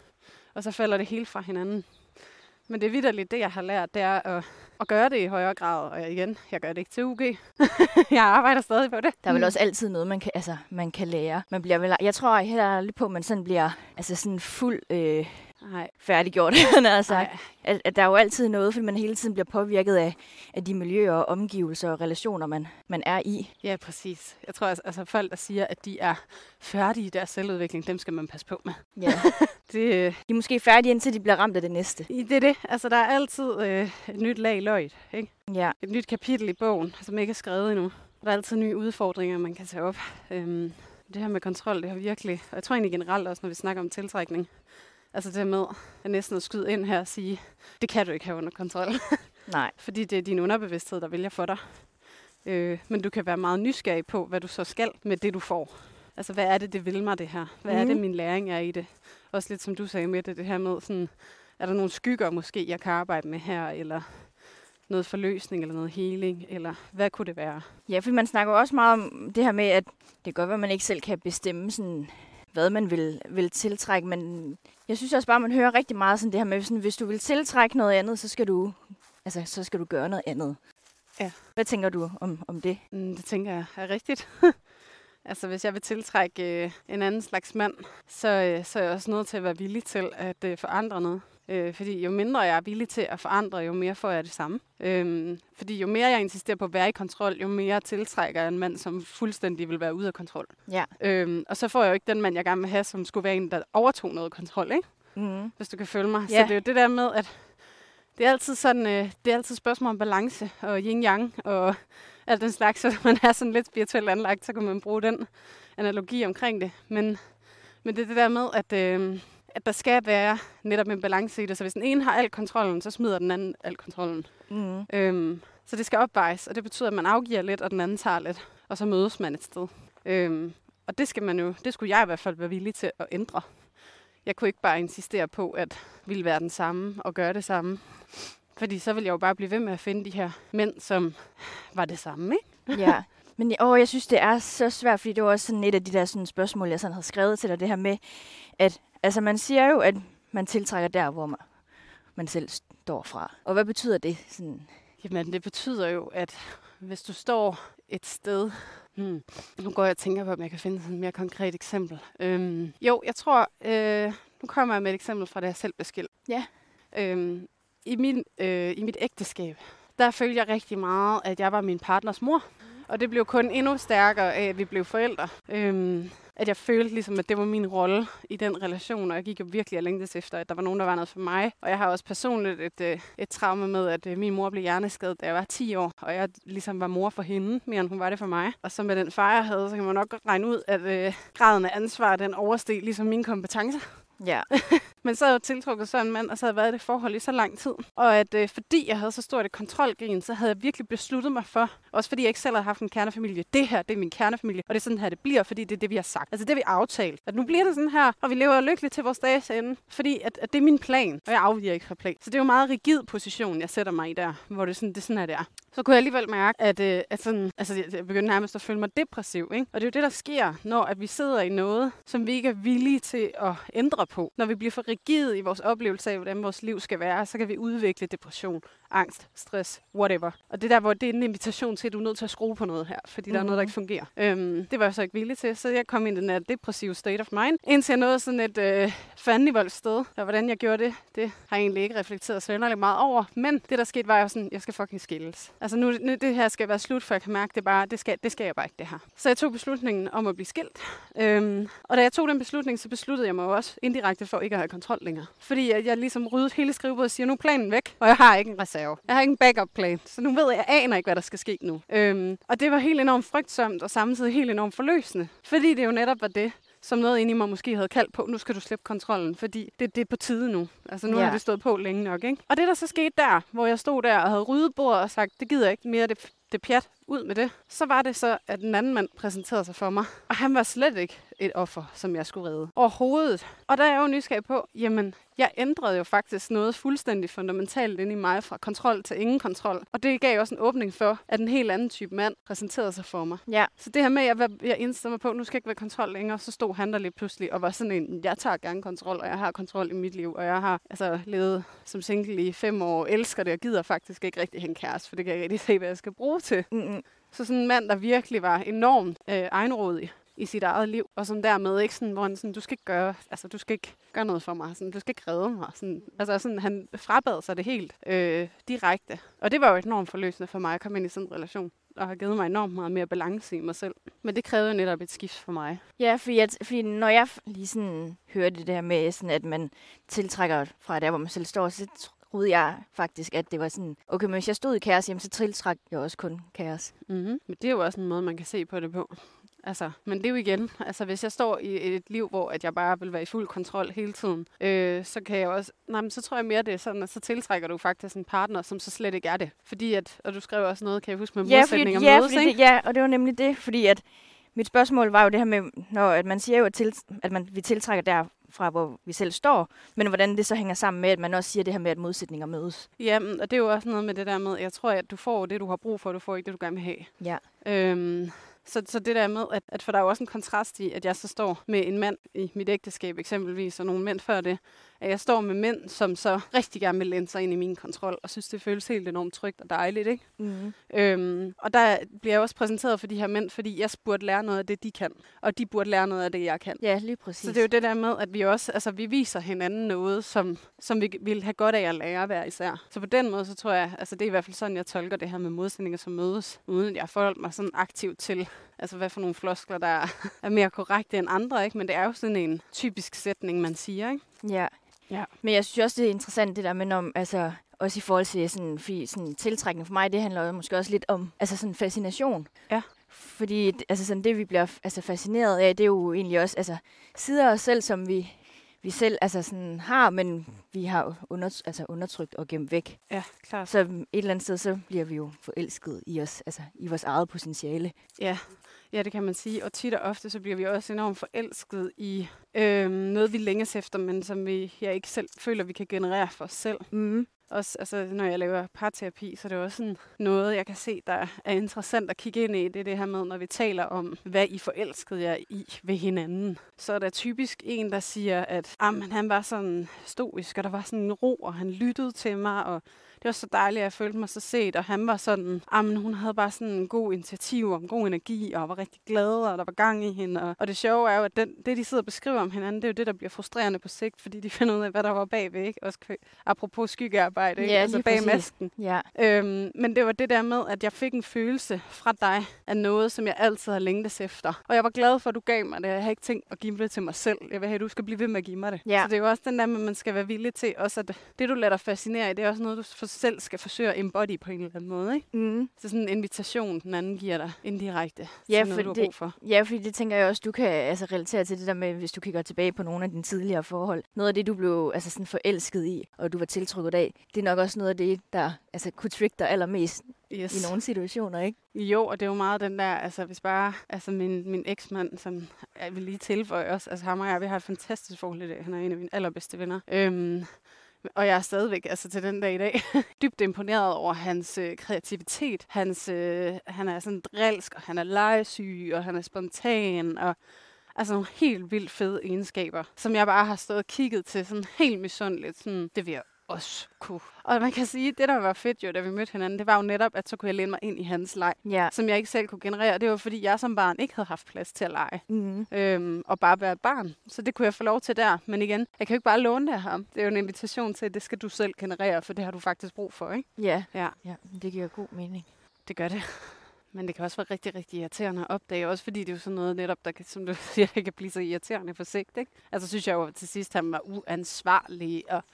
Og så falder det hele fra hinanden. Men det er vidderligt, det jeg har lært, det er at, at gøre det i højere grad. Og igen, jeg gør det ikke til UG. jeg arbejder stadig på det. Der er vel også altid noget, man kan, altså, man kan lære. Man bliver vel, jeg tror heller lidt på, at man sådan bliver altså sådan fuld øh, Nej, færdiggjort, han har sagt. At, at der er jo altid noget, fordi man hele tiden bliver påvirket af, af de miljøer og omgivelser og relationer, man, man er i. Ja, præcis. Jeg tror, altså, altså folk, der siger, at de er færdige i deres selvudvikling, dem skal man passe på med. Ja. Det, øh, De er måske færdige, indtil de bliver ramt af det næste. det er det. Altså, der er altid øh, et nyt lag i løget, ikke? Ja. et nyt kapitel i bogen, som ikke er skrevet endnu. Der er altid nye udfordringer, man kan tage op. Øhm, det her med kontrol, det har virkelig, og jeg tror egentlig generelt også, når vi snakker om tiltrækning, altså det med at næsten at skyde ind her og sige, det kan du ikke have under kontrol, Nej. fordi det er din underbevidsthed, der vælger for dig. Øh, men du kan være meget nysgerrig på, hvad du så skal med det, du får. Altså, hvad er det, det vil mig, det her? Hvad mm. er det, Mhm. min læring er i det? Også lidt som du sagde med det, det her med sådan, er der nogle skygger måske, jeg kan arbejde med her, eller noget forløsning, eller noget healing, eller hvad kunne det være? Ja, for man snakker også meget om det her med, at det kan godt være, at man ikke selv kan bestemme, sådan, hvad man vil, vil tiltrække, men jeg synes også bare, man hører rigtig meget sådan det her med, sådan, hvis du vil tiltrække noget andet, så skal du, altså, så skal du gøre noget andet. Ja. Hvad tænker du om, om det? Mm, det tænker jeg er rigtigt. altså, hvis jeg vil tiltrække øh, en anden slags mand, så, øh, så er jeg også nødt til at være villig til at øh, forandre noget. Øh, fordi jo mindre jeg er villig til at forandre, jo mere får jeg det samme. Øhm, fordi jo mere jeg insisterer på at være i kontrol, jo mere tiltrækker jeg en mand, som fuldstændig vil være ude af kontrol. Ja. Øhm, og så får jeg jo ikke den mand, jeg gerne vil have, som skulle være en, der overtog noget kontrol, ikke? Mm. hvis du kan følge mig. Ja. Så det er jo det der med, at det er altid sådan, øh, det er altid et spørgsmål om balance og yin-yang og alt den slags. Så man er sådan lidt spirituelt anlagt, så kan man bruge den analogi omkring det. Men, men det er det der med, at, øh, at der skal være netop en balance i det. Så hvis den ene har al kontrollen, så smider den anden al kontrollen. Mm. Øhm, så det skal opvejes, og det betyder, at man afgiver lidt, og den anden tager lidt. Og så mødes man et sted. Øhm, og det skal man jo, det skulle jeg i hvert fald være villig til at ændre. Jeg kunne ikke bare insistere på, at ville være den samme og gøre det samme. Fordi så ville jeg jo bare blive ved med at finde de her mænd, som var det samme, ikke? ja. Men åh, jeg synes, det er så svært, fordi det var også sådan et af de der sådan, spørgsmål, jeg sådan havde skrevet til dig, det her med, at altså, man siger jo, at man tiltrækker der, hvor man, man selv står fra. Og hvad betyder det? Sådan, Jamen, det betyder jo, at hvis du står et sted... Hmm, nu går jeg og tænker på, om jeg kan finde sådan et mere konkret eksempel. Øhm, jo, jeg tror... Øh, nu kommer jeg med et eksempel fra, da jeg selv blev skilt. Ja. Øhm, i, min, øh, I mit ægteskab, der følte jeg rigtig meget, at jeg var min partners mor. Og det blev kun endnu stærkere af, at vi blev forældre. Øhm, at jeg følte ligesom, at det var min rolle i den relation, og jeg gik jo virkelig og længtes efter, at der var nogen, der var noget for mig. Og jeg har også personligt et, øh, et traume med, at øh, min mor blev hjerneskadet, da jeg var 10 år, og jeg ligesom var mor for hende, mere end hun var det for mig. Og så med den far, jeg havde, så kan man nok godt regne ud, at øh, graden af ansvar, den oversteg ligesom mine kompetencer ja. Men så havde jeg tiltrukket sådan en mand, og så havde jeg været i det forhold i så lang tid. Og at øh, fordi jeg havde så stort et kontrolgen, så havde jeg virkelig besluttet mig for, også fordi jeg ikke selv havde haft en kernefamilie, det her, det er min kernefamilie, og det er sådan her, det bliver, fordi det er det, vi har sagt. Altså det, vi har aftalt. At nu bliver det sådan her, og vi lever lykkeligt til vores dages ende, fordi at, at det er min plan, og jeg afviger ikke fra plan. Så det er jo en meget rigid position, jeg sætter mig i der, hvor det er sådan, det er sådan her, det er. Så kunne jeg alligevel mærke, at, øh, at sådan, altså, jeg, jeg begyndte nærmest at føle mig depressiv. Ikke? Og det er jo det, der sker, når at vi sidder i noget, som vi ikke er villige til at ændre på. Når vi bliver for rigide i vores oplevelse af, hvordan vores liv skal være, så kan vi udvikle depression, angst, stress, whatever. Og det er der, hvor det er en invitation til, at du er nødt til at skrue på noget her, fordi mm. der er noget, der ikke fungerer. Øhm, det var jeg så ikke villig til, så jeg kom ind i den her depressive state of mind, indtil jeg nåede sådan et øh, fandenivoldt sted. Og hvordan jeg gjorde det, det har jeg egentlig ikke reflekteret så meget over. Men det, der skete, var jo sådan, jeg skal fucking skilles. Altså nu, nu det her skal være slut, for jeg kan mærke, det bare, det skal, det skal jeg bare ikke, det her. Så jeg tog beslutningen om at blive skilt. Øhm, og da jeg tog den beslutning, så besluttede jeg mig også indirekte for ikke at have kontrol længere. Fordi jeg, jeg ligesom ryddede hele skrivebordet og siger, nu er planen væk, og jeg har ikke en reserve. Jeg har ikke en backup plan, så nu ved jeg, jeg aner ikke, hvad der skal ske nu. Øhm, og det var helt enormt frygtsomt, og samtidig helt enormt forløsende. Fordi det jo netop var det, som noget inde i mig måske havde kaldt på, nu skal du slippe kontrollen, fordi det, det er på tide nu. Altså nu Ja. har det stået på længe nok, ikke? Og det, der så skete der, hvor jeg stod der og havde ryddet bordet og sagt, det gider jeg ikke mere, det, det pjat, ud med det. Så var det så, at den anden mand præsenterede sig for mig, og han var slet ikke et offer, som jeg skulle redde. Overhovedet. Og der er jeg jo nysgerrig på, jamen, jeg ændrede jo faktisk noget fuldstændig fundamentalt ind i mig, fra kontrol til ingen kontrol. Og det gav også en åbning for, at en helt anden type mand præsenterede sig for mig. Ja. Så det her med, at jeg, jeg indstillede mig på, nu skal jeg ikke være kontrol længere, så stod han der lige pludselig og var sådan en, jeg tager gerne kontrol, og jeg har kontrol i mit liv, og jeg har altså levet som single i fem år, elsker det, og gider faktisk ikke rigtig hænge kæreste, for det kan jeg ikke rigtig se, hvad jeg skal bruge til. Mm-mm. Så sådan en mand, der virkelig var enormt øh, egenrådig i sit eget liv, og som dermed ikke sådan, hvor han sådan, du skal ikke gøre, altså du skal ikke gøre noget for mig, sådan, du skal ikke redde mig. Sådan, altså sådan, han frabad sig det helt øh, direkte. Og det var jo enormt forløsende for mig at komme ind i sådan en relation og har givet mig enormt meget mere balance i mig selv. Men det krævede jo netop et skift for mig. Ja, fordi, at, fordi når jeg lige sådan hørte det der med, sådan, at man tiltrækker fra der, hvor man selv står, så troede jeg faktisk, at det var sådan, okay, men hvis jeg stod i kaos, jamen, så tiltræk jeg også kun kaos. Mm-hmm. Men det er jo også en måde, man kan se på det på. Altså, men det er jo igen, altså hvis jeg står i et liv, hvor at jeg bare vil være i fuld kontrol hele tiden, øh, så kan jeg også, nej, men så tror jeg mere, det er sådan, at så tiltrækker du faktisk en partner, som så slet ikke er det. Fordi at, og du skrev også noget, kan jeg huske, med Ja, fordi, modsætninger ja, mødes, fordi det, ja, og det var nemlig det, fordi at mit spørgsmål var jo det her med, når at man siger jo, at, til, at man, vi tiltrækker der fra, hvor vi selv står, men hvordan det så hænger sammen med, at man også siger det her med, at modsætninger mødes. Jamen, og det er jo også noget med det der med, jeg tror, at du får det, du har brug for, du får ikke det, du gerne vil have. Ja. Øhm, Så, så det der med, at, at for der er jo også en kontrast i, at jeg så står med en mand i mit ægteskab eksempelvis, og nogle mænd før det, at jeg står med mænd, som så rigtig gerne vil læne sig ind i min kontrol, og synes, det føles helt enormt trygt og dejligt. Ikke? Mm. Øhm, og der bliver jeg også præsenteret for de her mænd, fordi jeg burde lære noget af det, de kan, og de burde lære noget af det, jeg kan. Ja, lige præcis. Så det er jo det der med, at vi også altså, vi viser hinanden noget, som, som vi vil have godt af at lære hver især. Så på den måde, så tror jeg, altså det er i hvert fald sådan, jeg tolker det her med modsætninger, som mødes, uden at jeg forholder mig sådan aktivt til, altså hvad for nogle floskler, der er, er mere korrekte end andre, ikke? Men det er jo sådan en typisk sætning, man siger, ikke? Ja. Ja. Men jeg synes også, det er interessant det der med, om, altså, også i forhold til sådan, fordi, sådan tiltrækning for mig, det handler jo måske også lidt om altså sådan fascination. Ja. Fordi altså sådan, det, vi bliver altså, fascineret af, det er jo egentlig også altså, sider af os selv, som vi, vi selv altså, sådan, har, men vi har under, altså, undertrykt og gemt væk. Ja, klart. Så et eller andet sted, så bliver vi jo forelsket i os, altså i vores eget potentiale. Ja. Ja, det kan man sige. Og tit og ofte, så bliver vi også enormt forelsket i øhm, noget, vi længes efter, men som vi jeg ikke selv føler, vi kan generere for os selv. Mm. Også, altså, når jeg laver parterapi, så er det også sådan noget, jeg kan se, der er interessant at kigge ind i. Det er det her med, når vi taler om, hvad I forelskede jer i ved hinanden. Så er der typisk en, der siger, at han var sådan stoisk, og der var sådan en ro, og han lyttede til mig, og det var så dejligt, at jeg følte mig så set, og han var sådan, men hun havde bare sådan en god initiativ og en god energi, og var rigtig glad, og der var gang i hende. Og, og det sjove er jo, at den, det, de sidder og beskriver om hinanden, det er jo det, der bliver frustrerende på sigt, fordi de finder ud af, hvad der var bagved, ikke? Også apropos skyggearbejde, ikke? Ja, altså bag præcis. masken. Ja. Øhm, men det var det der med, at jeg fik en følelse fra dig af noget, som jeg altid har længtes efter. Og jeg var glad for, at du gav mig det. Jeg har ikke tænkt at give det til mig selv. Jeg vil have, at du skal blive ved med at give mig det. Ja. Så det er jo også den der med, at man skal være villig til, også at det, du lader dig fascinere i, det er også noget, du selv skal forsøge at embody på en eller anden måde. Ikke? Mm. Så sådan en invitation, den anden giver dig indirekte Ja, til noget, for du har det- brug for. Ja, fordi det tænker jeg også, du kan altså, relatere til det der med, hvis du kigger tilbage på nogle af dine tidligere forhold. Noget af det, du blev altså, sådan forelsket i, og du var tiltrykket af, det er nok også noget af det, der altså, kunne trigge dig allermest Yes. i nogle situationer, ikke? Jo, og det er jo meget den der, altså hvis bare, altså min, min eksmand, som jeg vil lige tilføje også, altså ham og jeg, vi har et fantastisk forhold i dag. Han er en af mine allerbedste venner. Øhm, og jeg er stadigvæk, altså til den dag i dag, dybt imponeret over hans øh, kreativitet. Hans, øh, han er sådan drilsk, og han er legesyg, og han er spontan, og altså nogle helt vildt fede egenskaber, som jeg bare har stået og kigget til sådan helt misundeligt. Sådan, det vil jeg også kunne. Og man kan sige, det der var fedt jo, da vi mødte hinanden, det var jo netop, at så kunne jeg læne mig ind i hans leg, Ja. som jeg ikke selv kunne generere. Det var fordi, jeg som barn ikke havde haft plads til at lege. Mm. Øhm, og bare være et barn. Så det kunne jeg få lov til der. Men igen, jeg kan jo ikke bare låne det af ham. Det er jo en invitation til, at det skal du selv generere, for det har du faktisk brug for, ikke? Ja. Ja, ja, det giver god mening. det gør det. Men det kan også være rigtig, rigtig irriterende at opdage, også fordi det er jo sådan noget netop, der kan, som du siger, det kan blive så irriterende på sigt, ikke? Altså synes jeg jo til sidst, han var uansvarlig, og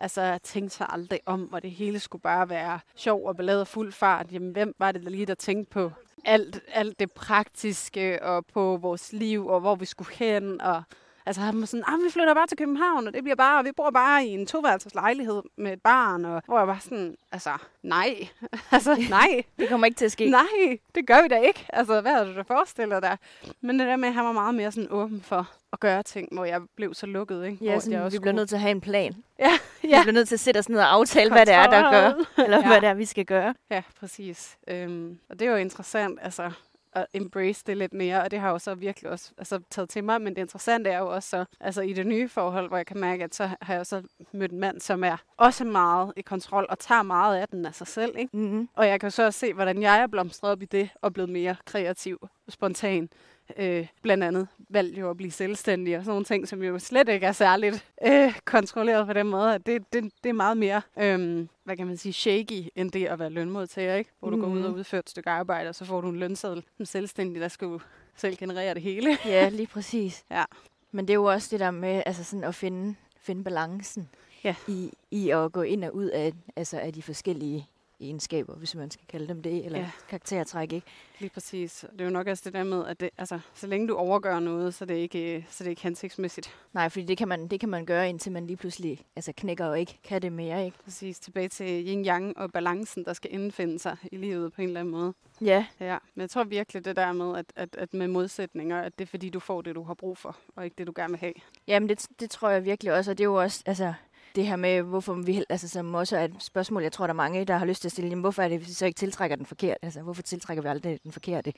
altså jeg tænkte sig aldrig om, og det hele skulle bare være sjov og ballade og fuld fart. Jamen, hvem var det der lige, der tænkte på alt, alt det praktiske, og på vores liv, og hvor vi skulle hen, og Altså han var sådan, ah, vi flytter bare til København, og det bliver bare, vi bor bare i en toværelses lejlighed med et barn, og hvor jeg var sådan, altså, nej, altså, nej, Det kommer ikke til at ske. nej, det gør vi da ikke. Altså, hvad er det, du forestiller dig? Men det der med, at han var meget mere sådan åben for at gøre ting, hvor jeg blev så lukket, ikke? Hvor Ja, at sådan, jeg vi bliver nødt til at have en plan. Ja, Vi ja. bliver nødt til at sætte os ned og aftale, hvad det er, der gør, eller Ja. hvad det er, vi skal gøre. Ja, præcis. Øhm, og det er jo interessant, altså at embrace det lidt mere, og det har jo så virkelig også altså, taget til mig, men det interessante er jo også så, altså i det nye forhold, hvor jeg kan mærke, at så har jeg så mødt en mand, som er også meget i kontrol, og tager meget af den af sig selv, ikke? Mm. Og jeg kan jo så også se, hvordan jeg er blomstret op i det, og blevet mere kreativ, spontan. Øh, blandt andet valgt jo at blive selvstændig og sådan nogle ting, som jo slet ikke er særligt øh, kontrolleret på den måde. At det, det, det er meget mere, øh, hvad kan man sige, shaky, end det at være lønmodtager, ikke? Hvor du mm. går ud og Mhm. udfører et stykke arbejde, og så får du en lønseddel som selvstændig, der skal jo selv generere det hele. Ja, lige præcis. Ja. Men det er jo også det der med altså sådan at finde, finde balancen Ja. i, i at gå ind og ud af, altså af de forskellige egenskaber, hvis man skal kalde dem det, eller Ja. karaktertræk, ikke? Lige præcis. Det er jo nok også det der med, at det, altså, så længe du overgør noget, så er det ikke, så er det ikke hensigtsmæssigt. Nej, fordi det kan, man, det kan man gøre, indtil man lige pludselig altså knækker og ikke kan det mere, ikke? Præcis. Tilbage til yin-yang og balancen, der skal indfinde sig i livet på en eller anden måde. Ja, Ja, men jeg tror virkelig det der med, at, at, at med modsætninger, at det er fordi, du får det, du har brug for, og ikke det, du gerne vil have. Jamen, det, det tror jeg virkelig også, og det er jo også, altså, det her med, hvorfor vi, altså som også er et spørgsmål, jeg tror, der er mange, der har lyst til at stille, jamen, hvorfor er det, vi så ikke tiltrækker den forkerte? Altså, hvorfor tiltrækker vi aldrig den forkerte?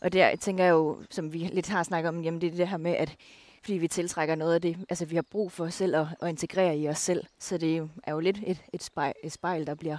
Og der tænker jeg jo, som vi lidt har snakket om, jamen det er det her med, at fordi vi tiltrækker noget af det, altså vi har brug for os selv at, at integrere i os selv. Så det er jo, er jo lidt et, et, spejl, et spejl, der bliver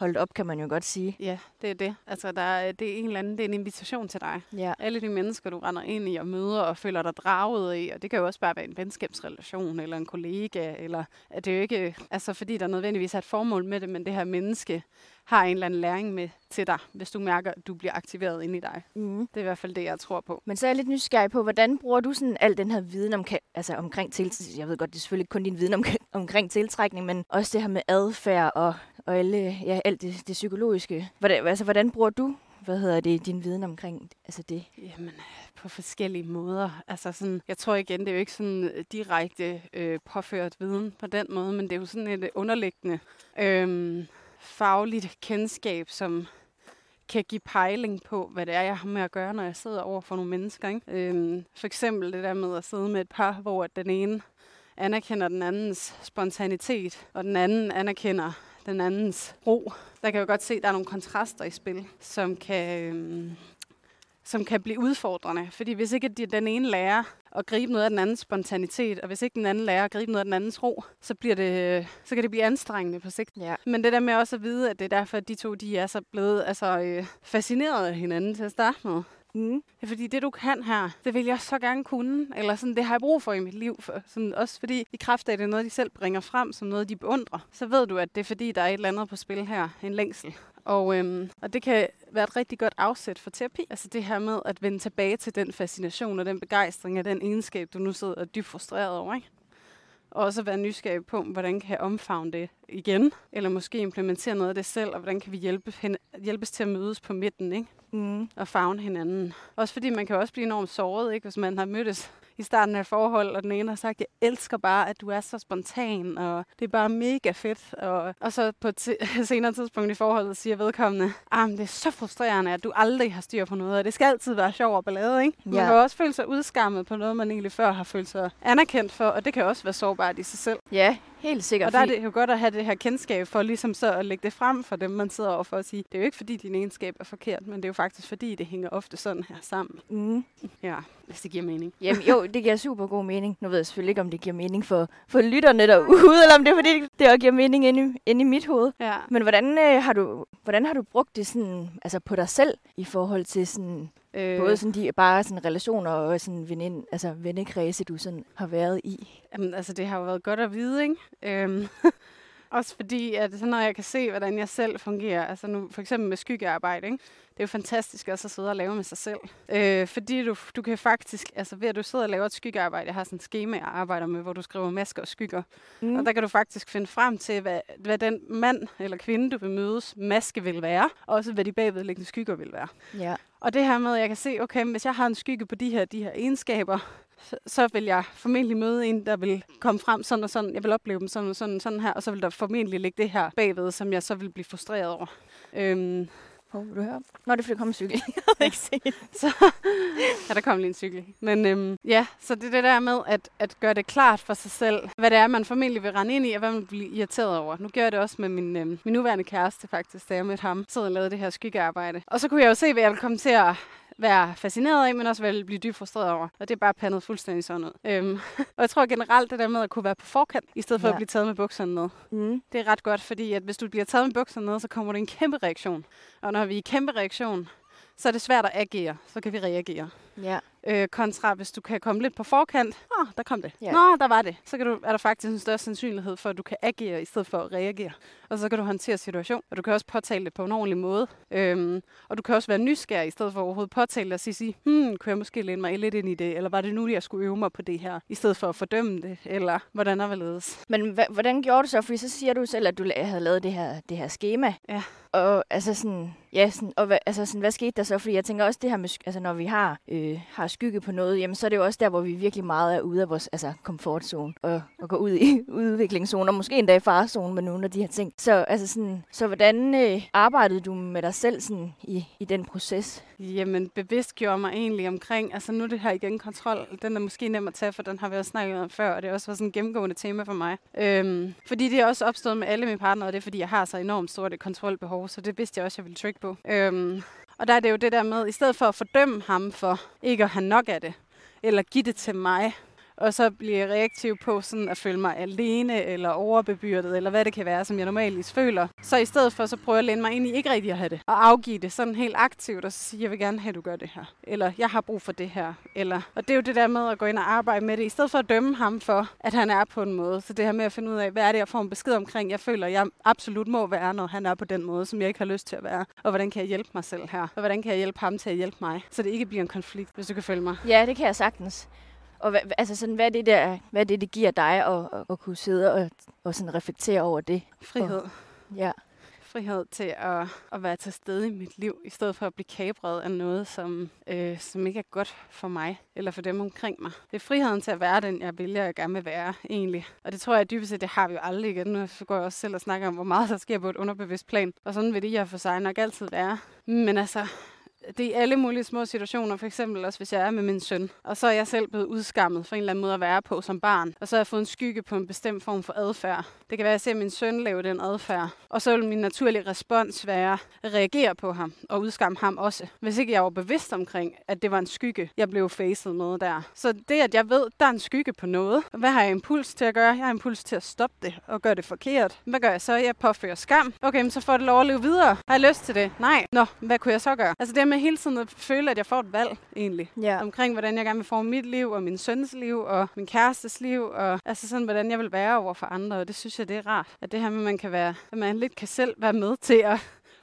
holdt op, kan man jo godt sige. Ja, det er det. Altså, der er, det er en eller anden, det er en invitation til dig. Ja. Alle de mennesker, du render ind i og møder og føler dig draget i, og det kan jo også bare være en venskabsrelation, eller en kollega, eller at det er jo ikke, altså fordi der nødvendigvis er et formål med det, men det her menneske har en eller anden læring med til dig, hvis du mærker, at du bliver aktiveret ind i dig. Mm. Det er i hvert fald det, jeg tror på. Men så er jeg lidt nysgerrig på, hvordan bruger du sådan al den her viden om, altså omkring tiltrækning? Jeg ved godt, det er selvfølgelig kun din viden om, omkring tiltrækning, men også det her med adfærd og, og alle, ja, alt det, det psykologiske. Hvordan, altså, hvordan bruger du hvad hedder det, din viden omkring altså det? Jamen, på forskellige måder. Altså sådan, jeg tror igen, det er jo ikke sådan direkte øh, påført viden på den måde, men det er jo sådan et underliggende øh, fagligt kendskab, som kan give pejling på, hvad det er, jeg har med at gøre, når jeg sidder over for nogle mennesker. Ikke? Øhm, for eksempel det der med at sidde med et par, hvor den ene anerkender den andens spontanitet, og den anden anerkender den andens ro. Der kan jeg jo godt se, at der er nogle kontraster i spil, som kan, øhm, som kan blive udfordrende. Fordi hvis ikke den ene lærer at gribe noget af den andens spontanitet, og hvis ikke den anden lærer at gribe noget af den andens ro, så, bliver det, så kan det blive anstrengende på sigt. Ja. Men det der med også at vide, at det er derfor, at de to de er så blevet altså, øh, fascineret af hinanden til at starte med. Mm. Ja, fordi det, du kan her, det vil jeg så gerne kunne. Eller sådan, det har jeg brug for i mit liv. For, sådan, også fordi i kraft af, det er noget, de selv bringer frem, som noget, de beundrer. Så ved du, at det er fordi, der er et eller andet på spil her. En længsel. Og, øhm, og det kan være et rigtig godt afsæt for terapi. Altså det her med at vende tilbage til den fascination og den begejstring af den egenskab, du nu sidder dybt frustreret over. Ikke? Og også være nysgerrig på, hvordan kan jeg omfavne det igen? Eller måske implementere noget af det selv, og hvordan kan vi hjælpe, hjælpes til at mødes på midten, ikke? Mm. Og fagne hinanden. Også fordi man kan også blive enormt såret, ikke? hvis man har mødtes i starten af forhold, og den ene har sagt, jeg elsker bare, at du er så spontan, og det er bare mega fedt. Og, og så på et senere tidspunkt i forholdet siger vedkommende, ah, det er så frustrerende, at du aldrig har styr på noget, og det skal altid være sjov og ballade, ikke? Man Ja. kan også føle sig udskammet på noget, man egentlig før har følt sig anerkendt for, og det kan også være sårbart i sig selv. Ja, helt sikkert. Og der er det jo godt at have det her kendskab for ligesom så at lægge det frem for dem, man sidder over for at sige, det er jo ikke fordi din egenskab er forkert, men det er jo faktisk fordi, det hænger ofte sådan her sammen. Mm. Ja, hvis det giver mening. Jamen jo, det giver super god mening. Nu ved jeg selvfølgelig ikke, om det giver mening for, for lytterne derude, eller om det er, fordi det også giver mening inde i, inde i mit hoved. Ja. Men hvordan, øh, har du, hvordan har du brugt det sådan, altså på dig selv i forhold til sådan, Øh, både sådan de, bare sådan relationer og sådan venind, altså vennekredse, du sådan har været i? Jamen, altså, det har jo været godt at vide, ikke? Øhm, også fordi, at når jeg kan se, hvordan jeg selv fungerer, altså nu for eksempel med skyggearbejde, ikke? det er jo fantastisk også at sidde og lave med sig selv. Øh, fordi du, du kan faktisk, altså ved at du sidder og laver et skyggearbejde, jeg har sådan et schema, jeg arbejder med, hvor du skriver masker og skygger, Mm. og der kan du faktisk finde frem til, hvad, hvad den mand eller kvinde, du vil mødes, maske vil være, og også hvad de bagvedliggende skygger vil være. Ja. Og det her med, at jeg kan se, okay, hvis jeg har en skygge på de her, de her egenskaber, så, så vil jeg formentlig møde en, der vil komme frem sådan og sådan. Jeg vil opleve dem sådan og sådan, sådan her, og så vil der formentlig ligge det her bagved, som jeg så vil blive frustreret over. Øhm, Hov, vil du høre? Nå, det er fordi, der kom en cykel. jeg havde ikke set. ja, der kom lige en cykel. Men øhm, ja, så det er det der med at, at gøre det klart for sig selv, hvad det er, man formentlig vil rende ind i, og hvad man bliver irriteret over. Nu gør jeg det også med min, øhm, min nuværende kæreste faktisk, da jeg mødte ham. Så og lavede det her skyggearbejde. Og så kunne jeg jo se, hvad jeg ville komme til at være fascineret af, men også vil blive dybt frustreret over. Og det er bare pandet fuldstændig sådan ud. Øhm, og jeg tror generelt, det der med at kunne være på forkant, i stedet for Ja. at blive taget med bukserne ned. Mm. Det er ret godt, fordi at hvis du bliver taget med bukserne ned, så kommer der en kæmpe reaktion. Og når vi er i kæmpe reaktion, så er det svært at agere. Så kan vi reagere. Ja. Øh, kontra hvis du kan komme lidt på forkant. Åh, der kom det. Ja. Nå, der var det. Så kan du, er der faktisk en større sandsynlighed for, at du kan agere i stedet for at reagere. Og så kan du håndtere situationen. Og du kan også påtale det på en ordentlig måde. Øhm, og du kan også være nysgerrig i stedet for overhovedet påtale det og sige, sige, hmm, kunne jeg måske læne mig lidt ind i det? Eller var det nu, jeg skulle øve mig på det her? I stedet for at fordømme det? Eller hvordan er det Men hva- hvordan gjorde du så? Fordi så siger du selv, at du havde lavet det her, det her schema. Ja. Og altså sådan, ja, sådan, og hvad, altså sådan, hvad skete der så? Fordi jeg tænker også det her med, altså når vi har, øh, Øh, har skygge på noget, jamen så er det jo også der, hvor vi virkelig meget er ude af vores altså, komfortzone og, og går ud i udviklingszoner, måske endda i farzone med nogle af de her ting. Så, altså sådan, så hvordan øh, arbejdede du med dig selv sådan, i, i den proces? Jamen, bevidst gjorde mig egentlig omkring, altså nu er det her igen kontrol, den er måske nem at tage, for den har vi også snakket om før, og det er også sådan et gennemgående tema for mig. Øhm, fordi det er også opstået med alle mine partnere, og det er fordi, jeg har så enormt stort et kontrolbehov, så det vidste jeg også, jeg ville trykke på. Øhm, og der er det jo det der med, i stedet for at fordømme ham for ikke at have nok af det, eller give det til mig, og så bliver jeg reaktiv på sådan at føle mig alene eller overbebyrdet, eller hvad det kan være, som jeg normalt føler. Så i stedet for, så prøver jeg at læne mig ind i ikke rigtig at have det, og afgive det sådan helt aktivt, og så sige, jeg vil gerne have, at du gør det her. Eller jeg har brug for det her. Eller, og det er jo det der med at gå ind og arbejde med det, i stedet for at dømme ham for, at han er på en måde. Så det her med at finde ud af, hvad er det, jeg får en besked omkring, jeg føler, jeg absolut må være, når han er på den måde, som jeg ikke har lyst til at være. Og hvordan kan jeg hjælpe mig selv her? Og hvordan kan jeg hjælpe ham til at hjælpe mig? Så det ikke bliver en konflikt, hvis du kan følge mig. Ja, det kan jeg sagtens. Og hvad, altså sådan, hvad, er det der, hvad er det, det giver dig at, at, at kunne sidde og, og sådan reflektere over det? Frihed. Og, ja. Frihed til at, at være til stede i mit liv, i stedet for at blive kabret af noget, som, øh, som ikke er godt for mig eller for dem omkring mig. Det er friheden til at være den, jeg vælger, jeg gerne vil være, egentlig. Og det tror jeg dybest set, det har vi jo aldrig igen. Nu går jeg også selv og snakker om, hvor meget der sker på et underbevidst plan. Og sådan vil det jeg for sig nok altid være. Men altså, det er i alle mulige små situationer, for eksempel også hvis jeg er med min søn, og så er jeg selv blevet udskammet for en eller anden måde at være på som barn, og så har jeg fået en skygge på en bestemt form for adfærd. Det kan være, at jeg ser min søn lave den adfærd, og så vil min naturlige respons være at reagere på ham og udskamme ham også, hvis ikke jeg var bevidst omkring, at det var en skygge, jeg blev facet med der. Så det, at jeg ved, der er en skygge på noget, hvad har jeg impuls til at gøre? Jeg har impuls til at stoppe det og gøre det forkert. Hvad gør jeg så? Jeg påfører skam. Okay, men så får det lov at leve videre. Har jeg lyst til det? Nej. Nå, hvad kunne jeg så gøre? Altså det med hele tiden at føle, at jeg får et valg egentlig. Ja. Omkring, hvordan jeg gerne vil forme mit liv, og min søns liv, og min kærestes liv, og altså sådan, hvordan jeg vil være over for andre. Og det synes jeg, det er rart. At det her med, at man kan være, at man lidt kan selv være med til at,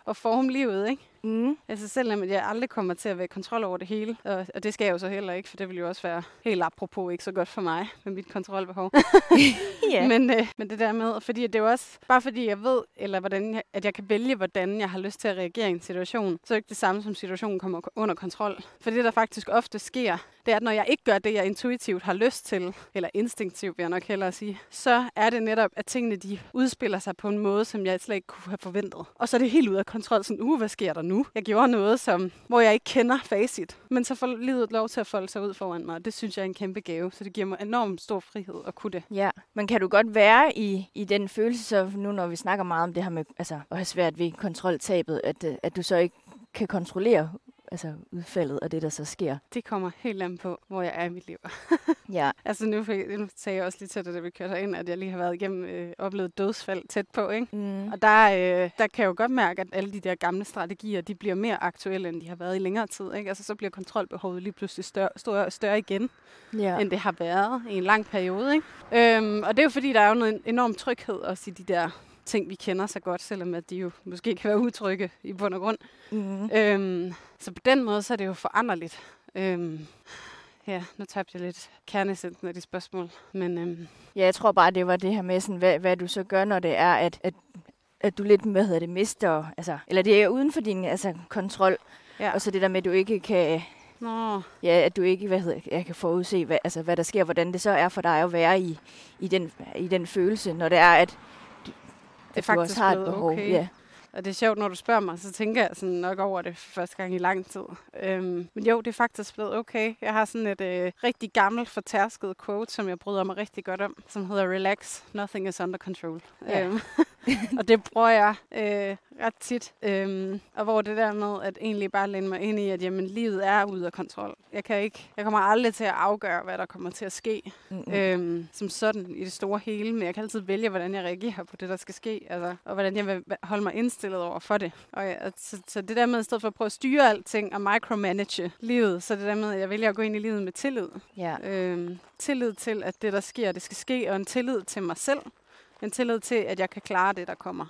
at forme livet, ikke? Mm. Altså selvom jeg aldrig kommer til at være kontrol over det hele, og, og det skal jeg jo så heller ikke, for det vil jo også være helt apropos ikke så godt for mig med mit kontrolbehov. ja. men, øh, men det der med, fordi det er jo også, bare fordi jeg ved, eller hvordan jeg, at jeg kan vælge, hvordan jeg har lyst til at reagere i en situation, så er det ikke det samme, som situationen kommer under kontrol. For det, der faktisk ofte sker, det er, at når jeg ikke gør det, jeg intuitivt har lyst til, eller instinktivt vil jeg nok hellere sige, så er det netop, at tingene de udspiller sig på en måde, som jeg slet ikke kunne have forventet. Og så er det helt ud af kontrol, sådan, uh, hvad sker der nu? Jeg gjorde noget, som, hvor jeg ikke kender facit, men så får livet lov til at folde sig ud foran mig, og det synes jeg er en kæmpe gave, så det giver mig enormt stor frihed at kunne det. Ja, men kan du godt være i, i den følelse, så nu når vi snakker meget om det her med altså, at have svært ved kontroltabet, at, øh, at du så ikke kan kontrollere altså udfaldet af det, der så sker. Det kommer helt an på, hvor jeg er i mit liv. ja. Altså nu, nu sagde jeg også lige til dig, da vi kørte ind, at jeg lige har været igennem øh, oplevet dødsfald tæt på. Ikke? Mm. Og der, øh, der kan jeg jo godt mærke, at alle de der gamle strategier, de bliver mere aktuelle, end de har været i længere tid. Ikke? Altså så bliver kontrolbehovet lige pludselig større, større, større igen, ja. end det har været i en lang periode. Ikke? Øhm, og det er jo fordi, der er jo noget enorm tryghed også i de der ting, vi kender så godt, selvom at de jo måske kan være utrygge i bund og grund. Mm. Øhm, så på den måde, så er det jo foranderligt. Øhm, ja, nu tabte jeg lidt kernesætten af de spørgsmål. Men, øhm, ja, jeg tror bare, det var det her med, sådan, hvad, hvad du så gør, når det er, at, at, at du lidt, hvad hedder det, mister, altså, eller det er uden for din altså, kontrol, ja. og så det der med, at du ikke kan, Nå. Ja, at du ikke hvad hedder, jeg kan forudse, hvad, altså, hvad der sker, hvordan det så er for dig at være i, i, den, i den følelse, når det er, at, det faktisk du også har et behov. okay. Ja. Og det er sjovt, når du spørger mig, så tænker jeg sådan nok over det for første gang i lang tid. Øhm, men jo, det er faktisk blevet okay. Jeg har sådan et øh, rigtig gammelt, fortærsket quote, som jeg bryder mig rigtig godt om, som hedder Relax, nothing is under control. Ja. Øhm, og det bruger jeg øh, ret tit. Øhm, og hvor det der med at egentlig bare læne mig ind i, at jamen, livet er ude af kontrol. Jeg, kan ikke, jeg kommer aldrig til at afgøre, hvad der kommer til at ske Mm-mm. øhm, som sådan i det store hele, men jeg kan altid vælge, hvordan jeg reagerer på det, der skal ske, altså, og hvordan jeg vil holde mig indstillet over for det. Og ja, så, så det der med, i stedet for at prøve at styre alting og micromanage livet, så det der med, at jeg vælger at gå ind i livet med tillid. Ja. Øhm, tillid til, at det, der sker, det skal ske, og en tillid til mig selv. En tillid til, at jeg kan klare det, der kommer.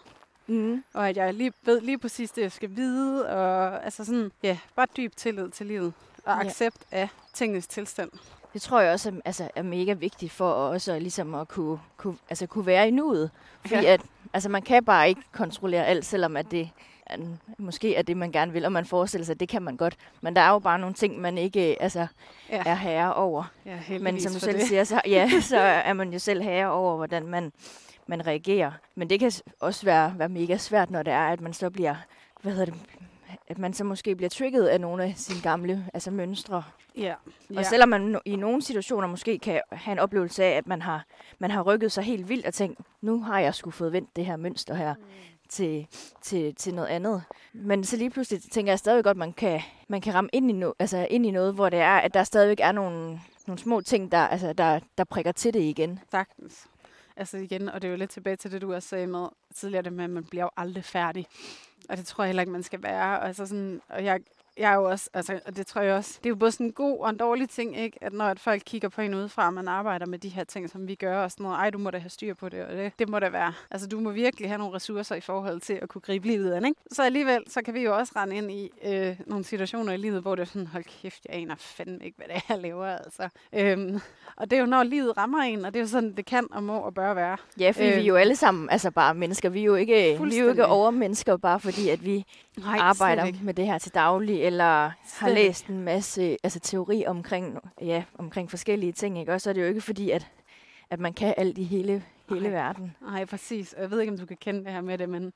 Mm. Og at jeg lige ved lige præcis det, jeg skal vide. Og altså sådan, ja, bare dyb tillid til livet. Og Ja. accept af tingens tilstand. Det tror jeg også er, altså, er mega vigtigt for også ligesom at kunne, kunne, altså, kunne være i nuet. Fordi Ja. ja. at, altså, man kan bare ikke kontrollere alt, selvom at det at måske er det, man gerne vil, og man forestiller sig, at det kan man godt. Men der er jo bare nogle ting, man ikke altså, ja. er herre over. Ja, Men som du selv det. siger, så, ja, så er man jo selv herre over, hvordan man, man reagerer. Men det kan også være, være mega svært, når det er, at man så bliver, hvad hedder det, at man så måske bliver trigget af nogle af sine gamle altså mønstre. Ja. Og selvom man i nogle situationer måske kan have en oplevelse af, at man har, man har rykket sig helt vildt og tænkt, nu har jeg skulle fået vendt det her mønster her mm. til, til, til noget andet. Men så lige pludselig tænker jeg stadig godt, man kan, man kan ramme ind i, no, altså ind i noget, hvor det er, at der stadigvæk er nogle, nogle små ting, der, altså, der, der prikker til det igen. Sagtens. Altså igen, og det er jo lidt tilbage til det, du også sagde med tidligere, det med, at man bliver jo aldrig færdig. Og det tror jeg heller ikke, man skal være. Og, Altså sådan, og jeg, jeg er jo også, altså, og det tror jeg også, det er jo både sådan en god og en dårlig ting, ikke? At når at folk kigger på en udefra, og man arbejder med de her ting, som vi gør, og sådan noget, ej, du må da have styr på det, og det, det må da være. Altså, du må virkelig have nogle ressourcer i forhold til at kunne gribe livet an, ikke? Så alligevel, så kan vi jo også rende ind i øh, nogle situationer i livet, hvor det er sådan, hold kæft, jeg aner fandme ikke, hvad det er, jeg laver, altså. Øhm, og det er jo, når livet rammer en, og det er jo sådan, det kan og må og bør være. Ja, fordi øh, vi er jo alle sammen altså bare mennesker. Vi er jo ikke, vi er jo ikke overmennesker, bare fordi at vi Nej, arbejder med det her til daglig, eller har læst en masse altså, teori omkring, ja, omkring forskellige ting. Ikke? Og så er det jo ikke fordi, at, at man kan alt i hele, hele Nej. verden. Nej, præcis. Jeg ved ikke, om du kan kende det her med det, men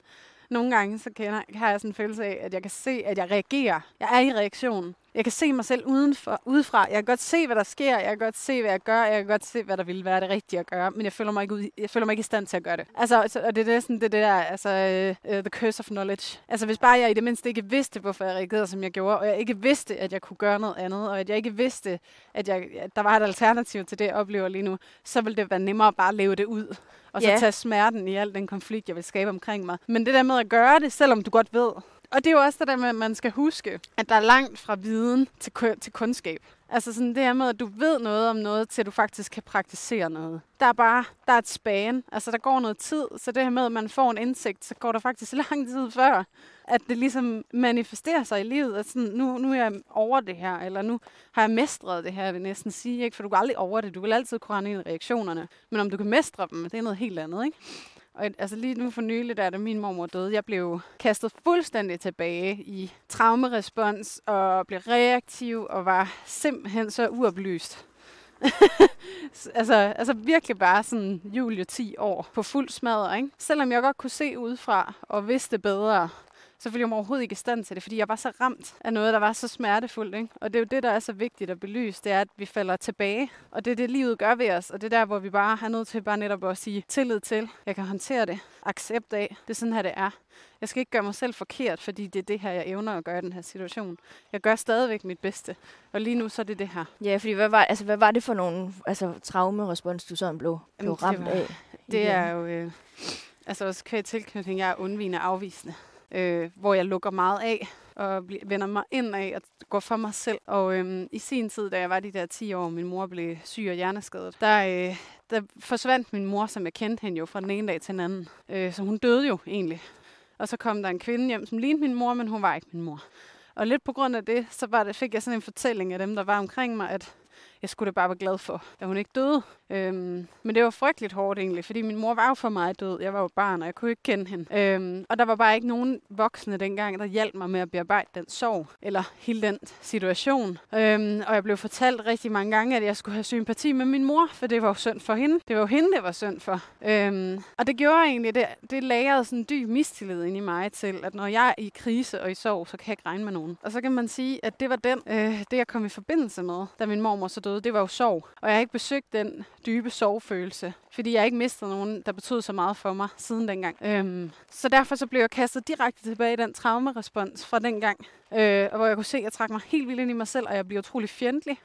nogle gange så kender, har jeg sådan en følelse af, at jeg kan se, at jeg reagerer. Jeg er i reaktion. Jeg kan se mig selv udenfor, udefra. Jeg kan godt se, hvad der sker. Jeg kan godt se, hvad jeg gør. Jeg kan godt se, hvad der ville være det rigtige at gøre. Men jeg føler mig ikke, ud, jeg føler mig ikke i stand til at gøre det. Altså, så- og det er sådan, det, er der, altså, uh, the curse of knowledge. Altså, hvis bare jeg i det mindste ikke vidste, hvorfor jeg reagerede, som jeg gjorde, og jeg ikke vidste, at jeg kunne gøre noget andet, og at jeg ikke vidste, at, jeg, at der var et alternativ til det, jeg oplever lige nu, så ville det være nemmere bare at leve det ud. Og så Ja. tage smerten i al den konflikt, jeg vil skabe omkring mig. Men det der med at gøre det, selvom du godt ved. Og det er jo også det der med, at man skal huske, at der er langt fra viden til, til kundskab. Altså sådan det her med, at du ved noget om noget, til du faktisk kan praktisere noget. Der er bare, der er et span. Altså der går noget tid, så det her med, at man får en indsigt, så går der faktisk lang tid før, at det ligesom manifesterer sig i livet. At sådan, nu, nu er jeg over det her, eller nu har jeg mestret det her, jeg vil næsten sige. Ikke? For du går aldrig over det. Du vil altid kunne rende ind i reaktionerne. Men om du kan mestre dem, det er noget helt andet. Ikke? Og altså lige nu for nylig, da min mormor døde, jeg blev kastet fuldstændig tilbage i traumerespons og blev reaktiv og var simpelthen så uoplyst. Altså, altså virkelig bare sådan Julie 10 år på fuld smadre, ikke? Selvom jeg godt kunne se udefra og vidste bedre, så følte jeg mig overhovedet ikke i stand til det, fordi jeg var så ramt af noget, der var så smertefuldt. Ikke? Og det er jo det, der er så vigtigt at belyse, det er, at vi falder tilbage. Og det er det, livet gør ved os. Og det er der, hvor vi bare har nødt til bare netop at sige tillid til. Jeg kan håndtere det. Accept af. Det er sådan her, det er. Jeg skal ikke gøre mig selv forkert, fordi det er det her, jeg evner at gøre i den her situation. Jeg gør stadigvæk mit bedste. Og lige nu, så er det det her. Ja, fordi hvad var, altså, hvad var det for nogle altså, traumerespons, du sådan blev, blev Jamen, det ramt var- af? Det er jo, øh, altså også kvæg tilknytning, jeg er undvigende afvisende. Øh, hvor jeg lukker meget af og vender mig ind af og går for mig selv. Og øhm, i sin tid, da jeg var de der 10 år, min mor blev syg og hjerneskadet, der, øh, der forsvandt min mor, som jeg kendte hende jo fra den ene dag til den anden. Øh, så hun døde jo egentlig. Og så kom der en kvinde hjem, som lignede min mor, men hun var ikke min mor. Og lidt på grund af det, så var det, fik jeg sådan en fortælling af dem, der var omkring mig, at jeg skulle da bare være glad for, at hun ikke døde. Øhm, men det var frygteligt hårdt egentlig, fordi min mor var jo for mig død. Jeg var jo barn, og jeg kunne ikke kende hende. Øhm, og der var bare ikke nogen voksne dengang, der hjalp mig med at bearbejde den sorg, eller hele den situation. Øhm, og jeg blev fortalt rigtig mange gange, at jeg skulle have sympati med min mor, for det var jo synd for hende. Det var jo hende, det var synd for. Øhm, og det gjorde egentlig, det, det lagrede sådan en dyb mistillid ind i mig til, at når jeg er i krise og i sorg, så kan jeg ikke regne med nogen. Og så kan man sige, at det var den, øh, det jeg kom i forbindelse med, da min mormor så døde, det var jo sorg. Og jeg har ikke besøgt den dybe sorgfølelse, fordi jeg ikke mistet nogen, der betød så meget for mig siden dengang. Øhm, så derfor så blev jeg kastet direkte tilbage i den traumerespons fra dengang, øh, hvor jeg kunne se, at jeg trak mig helt vildt ind i mig selv, og jeg blev utrolig fjendtlig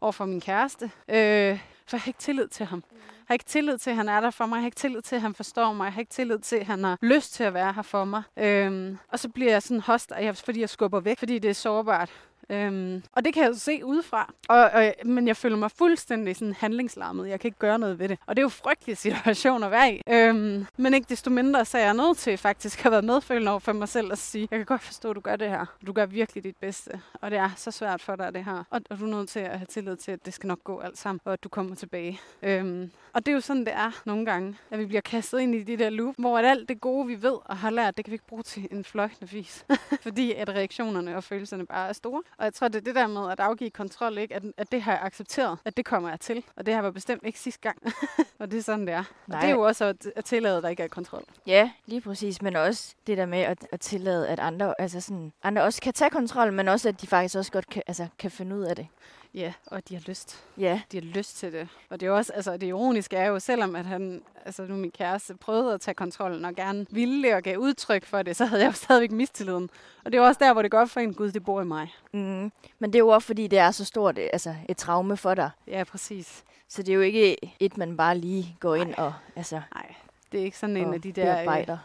over for min kæreste. Øh, for jeg har ikke tillid til ham. Jeg har ikke tillid til, at han er der for mig. Jeg har ikke tillid til, at han forstår mig. Jeg har ikke tillid til, at han har lyst til at være her for mig. Øhm, og så bliver jeg sådan host, fordi jeg skubber væk, fordi det er sårbart. Øhm, og det kan jeg jo se udefra. Og, og, men jeg føler mig fuldstændig sådan handlingslarmet. Jeg kan ikke gøre noget ved det. Og det er jo frygtelig situation at være i. Øhm, men ikke desto mindre, så er jeg nødt til faktisk at være medfølende over for mig selv og sige, jeg kan godt forstå, at du gør det her. Du gør virkelig dit bedste. Og det er så svært for dig, det her. Og, og du er nødt til at have tillid til, at det skal nok gå alt sammen, og at du kommer tilbage. Øhm, og det er jo sådan, det er nogle gange, at vi bliver kastet ind i de der loop, hvor at alt det gode, vi ved og har lært, det kan vi ikke bruge til en fløjtende vis. Fordi at reaktionerne og følelserne bare er store. Og jeg tror, det er det der med at afgive kontrol, ikke? At, at det har jeg accepteret, at det kommer jeg til. Og det har var bestemt ikke sidste gang. og det er sådan, det er. Nej. Og det er jo også at, at tillade, at der ikke er kontrol. Ja, lige præcis. Men også det der med at, at tillade, at andre, altså sådan, andre også kan tage kontrol, men også at de faktisk også godt kan, altså, kan finde ud af det. Ja, og de har lyst. Ja. De har lyst til det. Og det er også, altså det ironiske er jo, selvom at han, altså nu min kæreste, prøvede at tage kontrollen og gerne ville og gav udtryk for det, så havde jeg jo stadigvæk mistilliden. Og det er også der, hvor det går for en, Gud, det bor i mig. Mm. Men det er jo også, fordi det er så stort altså, et traume for dig. Ja, præcis. Så det er jo ikke et, man bare lige går ind og... Altså, Nej, det er ikke sådan en af de der... Bearbejder.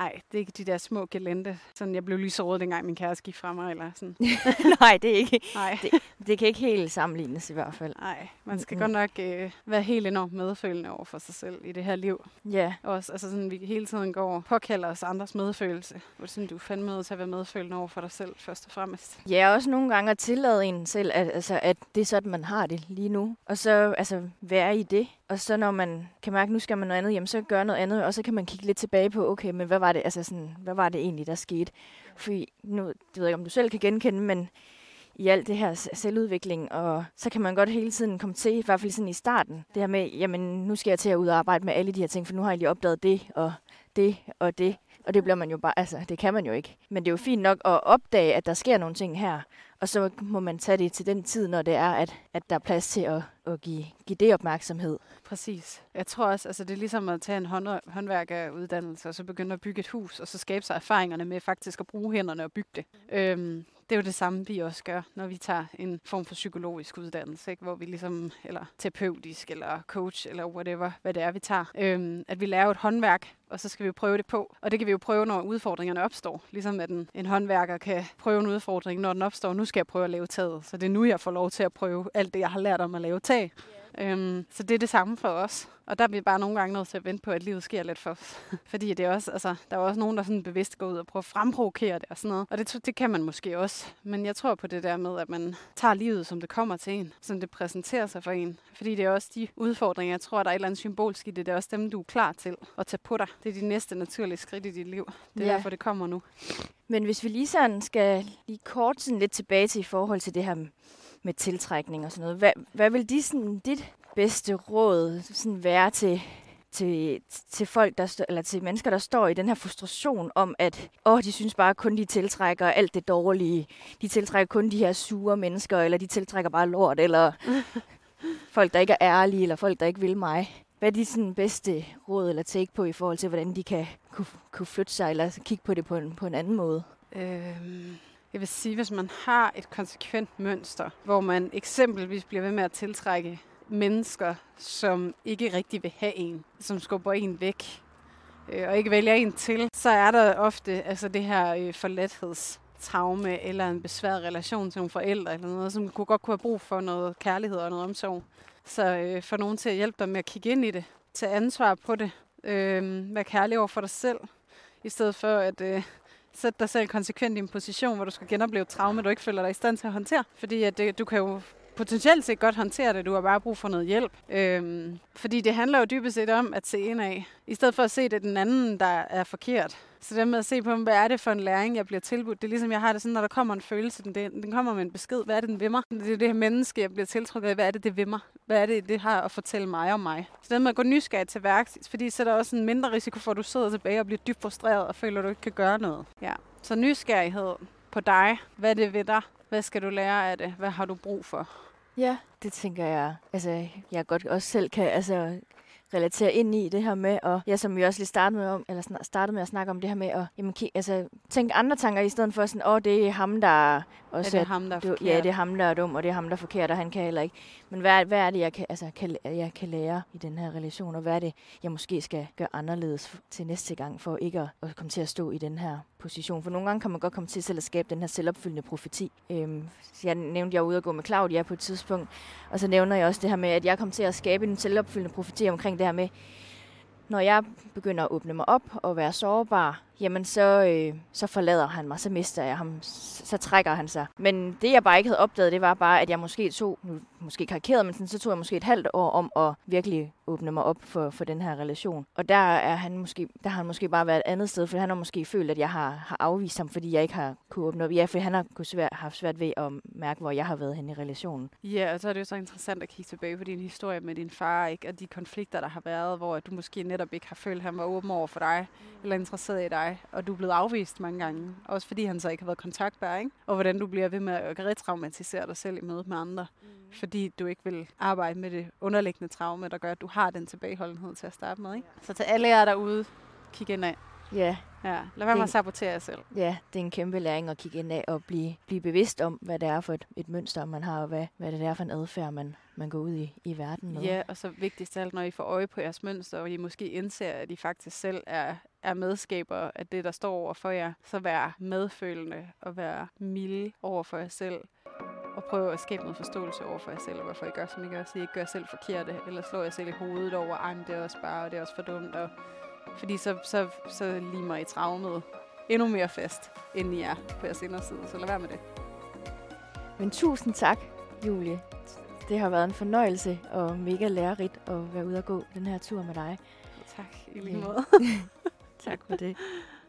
Nej, det er ikke de der små gelente. Sådan, jeg blev lyserød, dengang min kæreste gik fra mig. Eller sådan. Nej, det er ikke. Nej. Det, det kan ikke helt sammenlignes i hvert fald. Nej, man skal mm. godt nok øh, være helt enormt medfølende over for sig selv i det her liv. Ja. Også, altså sådan, vi hele tiden går og påkalder os andres medfølelse. Hvor sådan, du er fandme med til at være medfølende over for dig selv, først og fremmest. Ja, også nogle gange at tillade en selv, at, altså, at det er sådan, man har det lige nu. Og så altså, være i det. Og så når man kan mærke, at nu skal man noget andet, jamen så gør noget andet, og så kan man kigge lidt tilbage på, okay, men hvad var det, altså sådan, hvad var det egentlig, der skete? Fordi nu, det ved jeg ikke, om du selv kan genkende, men i alt det her selvudvikling, og så kan man godt hele tiden komme til, i hvert fald sådan i starten, det her med, jamen nu skal jeg til at ud og arbejde med alle de her ting, for nu har jeg lige opdaget det, og det, og det, og det bliver man jo bare, altså det kan man jo ikke. Men det er jo fint nok at opdage, at der sker nogle ting her, og så må man tage det til den tid, når det er, at, at der er plads til at, at give, give det opmærksomhed. Præcis. Jeg tror også, altså det er ligesom at tage en hånd, håndværkeruddannelse, og så begynde at bygge et hus, og så skabe sig erfaringerne med faktisk at bruge hænderne og bygge det. Øhm, det er jo det samme, vi også gør, når vi tager en form for psykologisk uddannelse, ikke? hvor vi ligesom, eller terapeutisk, eller coach, eller whatever, hvad det er, vi tager. Øhm, at vi lærer et håndværk, og så skal vi jo prøve det på. Og det kan vi jo prøve, når udfordringerne opstår. Ligesom at en, en håndværker kan prøve en udfordring, når den opstår. Nu skal jeg prøve at lave taget. Så det er nu, jeg får lov til at prøve alt det, jeg har lært om at lave tag. Yeah. Øhm, så det er det samme for os. Og der er vi bare nogle gange nødt til at vente på, at livet sker lidt for os. Fordi det er også, altså, der er også nogen, der sådan bevidst går ud og prøver at fremprovokere det og sådan noget. Og det, det kan man måske også. Men jeg tror på det der med, at man tager livet, som det kommer til en. Som det præsenterer sig for en. Fordi det er også de udfordringer, jeg tror, der er et eller andet symbolsk i det. Det er også dem, du er klar til at tage på dig. Det er de næste naturlige skridt i dit liv. Det er ja. derfor, det kommer nu. Men hvis vi lige sådan skal lige kort sådan lidt tilbage til i forhold til det her med tiltrækning og sådan noget. Hvad, hvad vil de sådan, dit bedste råd sådan være til, til, til folk, der stå, eller til mennesker, der står i den her frustration om, at åh, de synes bare kun, de tiltrækker alt det dårlige. De tiltrækker kun de her sure mennesker, eller de tiltrækker bare lort, eller folk, der ikke er ærlige, eller folk, der ikke vil mig. Hvad er de sådan bedste råd eller take på i forhold til, hvordan de kan kunne, kunne flytte sig, eller kigge på det på en, på en anden måde? Øhm, jeg vil sige, hvis man har et konsekvent mønster, hvor man eksempelvis bliver ved med at tiltrække mennesker, som ikke rigtig vil have en, som skubber en væk, øh, og ikke vælger en til, så er der ofte altså det her øh, forladthedstraume eller en besværet relation til nogle forældre eller noget, som kunne godt kunne have brug for noget kærlighed og noget omsorg. Så øh, for nogen til at hjælpe dig med at kigge ind i det, tage ansvar på det, øh, være kærlig over for dig selv, i stedet for at øh, sætte dig selv konsekvent i en position, hvor du skal genopleve traume, du ikke føler dig i stand til at håndtere. Fordi at det, du kan jo potentielt set godt håndtere det, du har bare brug for noget hjælp. Øhm, fordi det handler jo dybest set om at se ind af, i stedet for at se det den anden, der er forkert. Så det med at se på, hvad er det for en læring, jeg bliver tilbudt. Det er ligesom, jeg har det sådan, når der kommer en følelse, den, den kommer med en besked. Hvad er det, den vil mig? Det er det her menneske, jeg bliver tiltrukket af. Hvad er det, det vil mig? Hvad er det, det har at fortælle mig om mig? Så det med at gå nysgerrig til værks, fordi så er der også en mindre risiko for, at du sidder tilbage og bliver dybt frustreret og føler, at du ikke kan gøre noget. Ja. Så nysgerrighed på dig. Hvad er det ved dig? Hvad skal du lære af det? Hvad har du brug for? Ja, det tænker jeg, altså jeg godt også selv kan altså, relatere ind i det her med, og ja, som vi også lige startede med, om, eller startede med at snakke om det her med at jamen, altså, tænke andre tanker, i stedet for sådan, åh, oh, det er ham, der også er det at ham, der er forkert? ja, det er ham, der er dum, og det er ham, der er forkert, og han kan heller ikke. Men hvad, hvad er det, jeg kan, altså, kan, jeg kan lære i den her relation, og hvad er det, jeg måske skal gøre anderledes til næste gang, for ikke at, at komme til at stå i den her position. For nogle gange kan man godt komme til selv at skabe den her selvopfyldende profeti. Øhm, jeg nævnte, at jeg var ude og gå med Claudia på et tidspunkt, og så nævner jeg også det her med, at jeg kom til at skabe en selvopfyldende profeti omkring det her med, når jeg begynder at åbne mig op og være sårbar, jamen så, øh, så forlader han mig, så mister jeg ham, så, så trækker han sig. Men det jeg bare ikke havde opdaget, det var bare, at jeg måske tog, nu måske karikeret, men sådan, så tog jeg måske et halvt år om at virkelig åbne mig op for, for den her relation. Og der er han måske, der har han måske bare været et andet sted, for han har måske følt, at jeg har, har afvist ham, fordi jeg ikke har kunne åbne op. Ja, for han har kunne svært, haft svært ved at mærke, hvor jeg har været hen i relationen. Ja, og så er det jo så interessant at kigge tilbage på din historie med din far, ikke? og de konflikter, der har været, hvor du måske netop ikke har følt, at han var åben over for dig, eller interesseret i dig, og du er blevet afvist mange gange. Også fordi han så ikke har været kontaktbar, ikke? og hvordan du bliver ved med at retraumatisere dig selv i mødet med andre, mm. fordi du ikke vil arbejde med det underliggende traume, der gør, at du har den tilbageholdenhed til at starte med. Ikke? Så til alle jer derude, kig ind af. Ja, Ja, lad være med at sabotere jer selv. Ja, det er en kæmpe læring at kigge ind af og blive, blive bevidst om, hvad det er for et, et mønster, man har, og hvad, hvad det er for en adfærd, man, man går ud i, i verden med. Ja, og så vigtigst af alt, når I får øje på jeres mønster, og I måske indser, at I faktisk selv er, er medskaber af det, der står over for jer, så vær medfølende og vær milde over for jer selv. Og prøv at skabe noget forståelse over for jer selv, og hvorfor I gør, som I gør, så I ikke gør selv forkerte, eller slår jer selv i hovedet over, men det er også bare, og det er også for dumt, og fordi så, så, så limer I traumet endnu mere fast, end I er på jeres inderside, så lad være med det. Men tusind tak, Julie. Det har været en fornøjelse og mega lærerigt at være ude og gå den her tur med dig. Tak, i lige måde. Tak for det.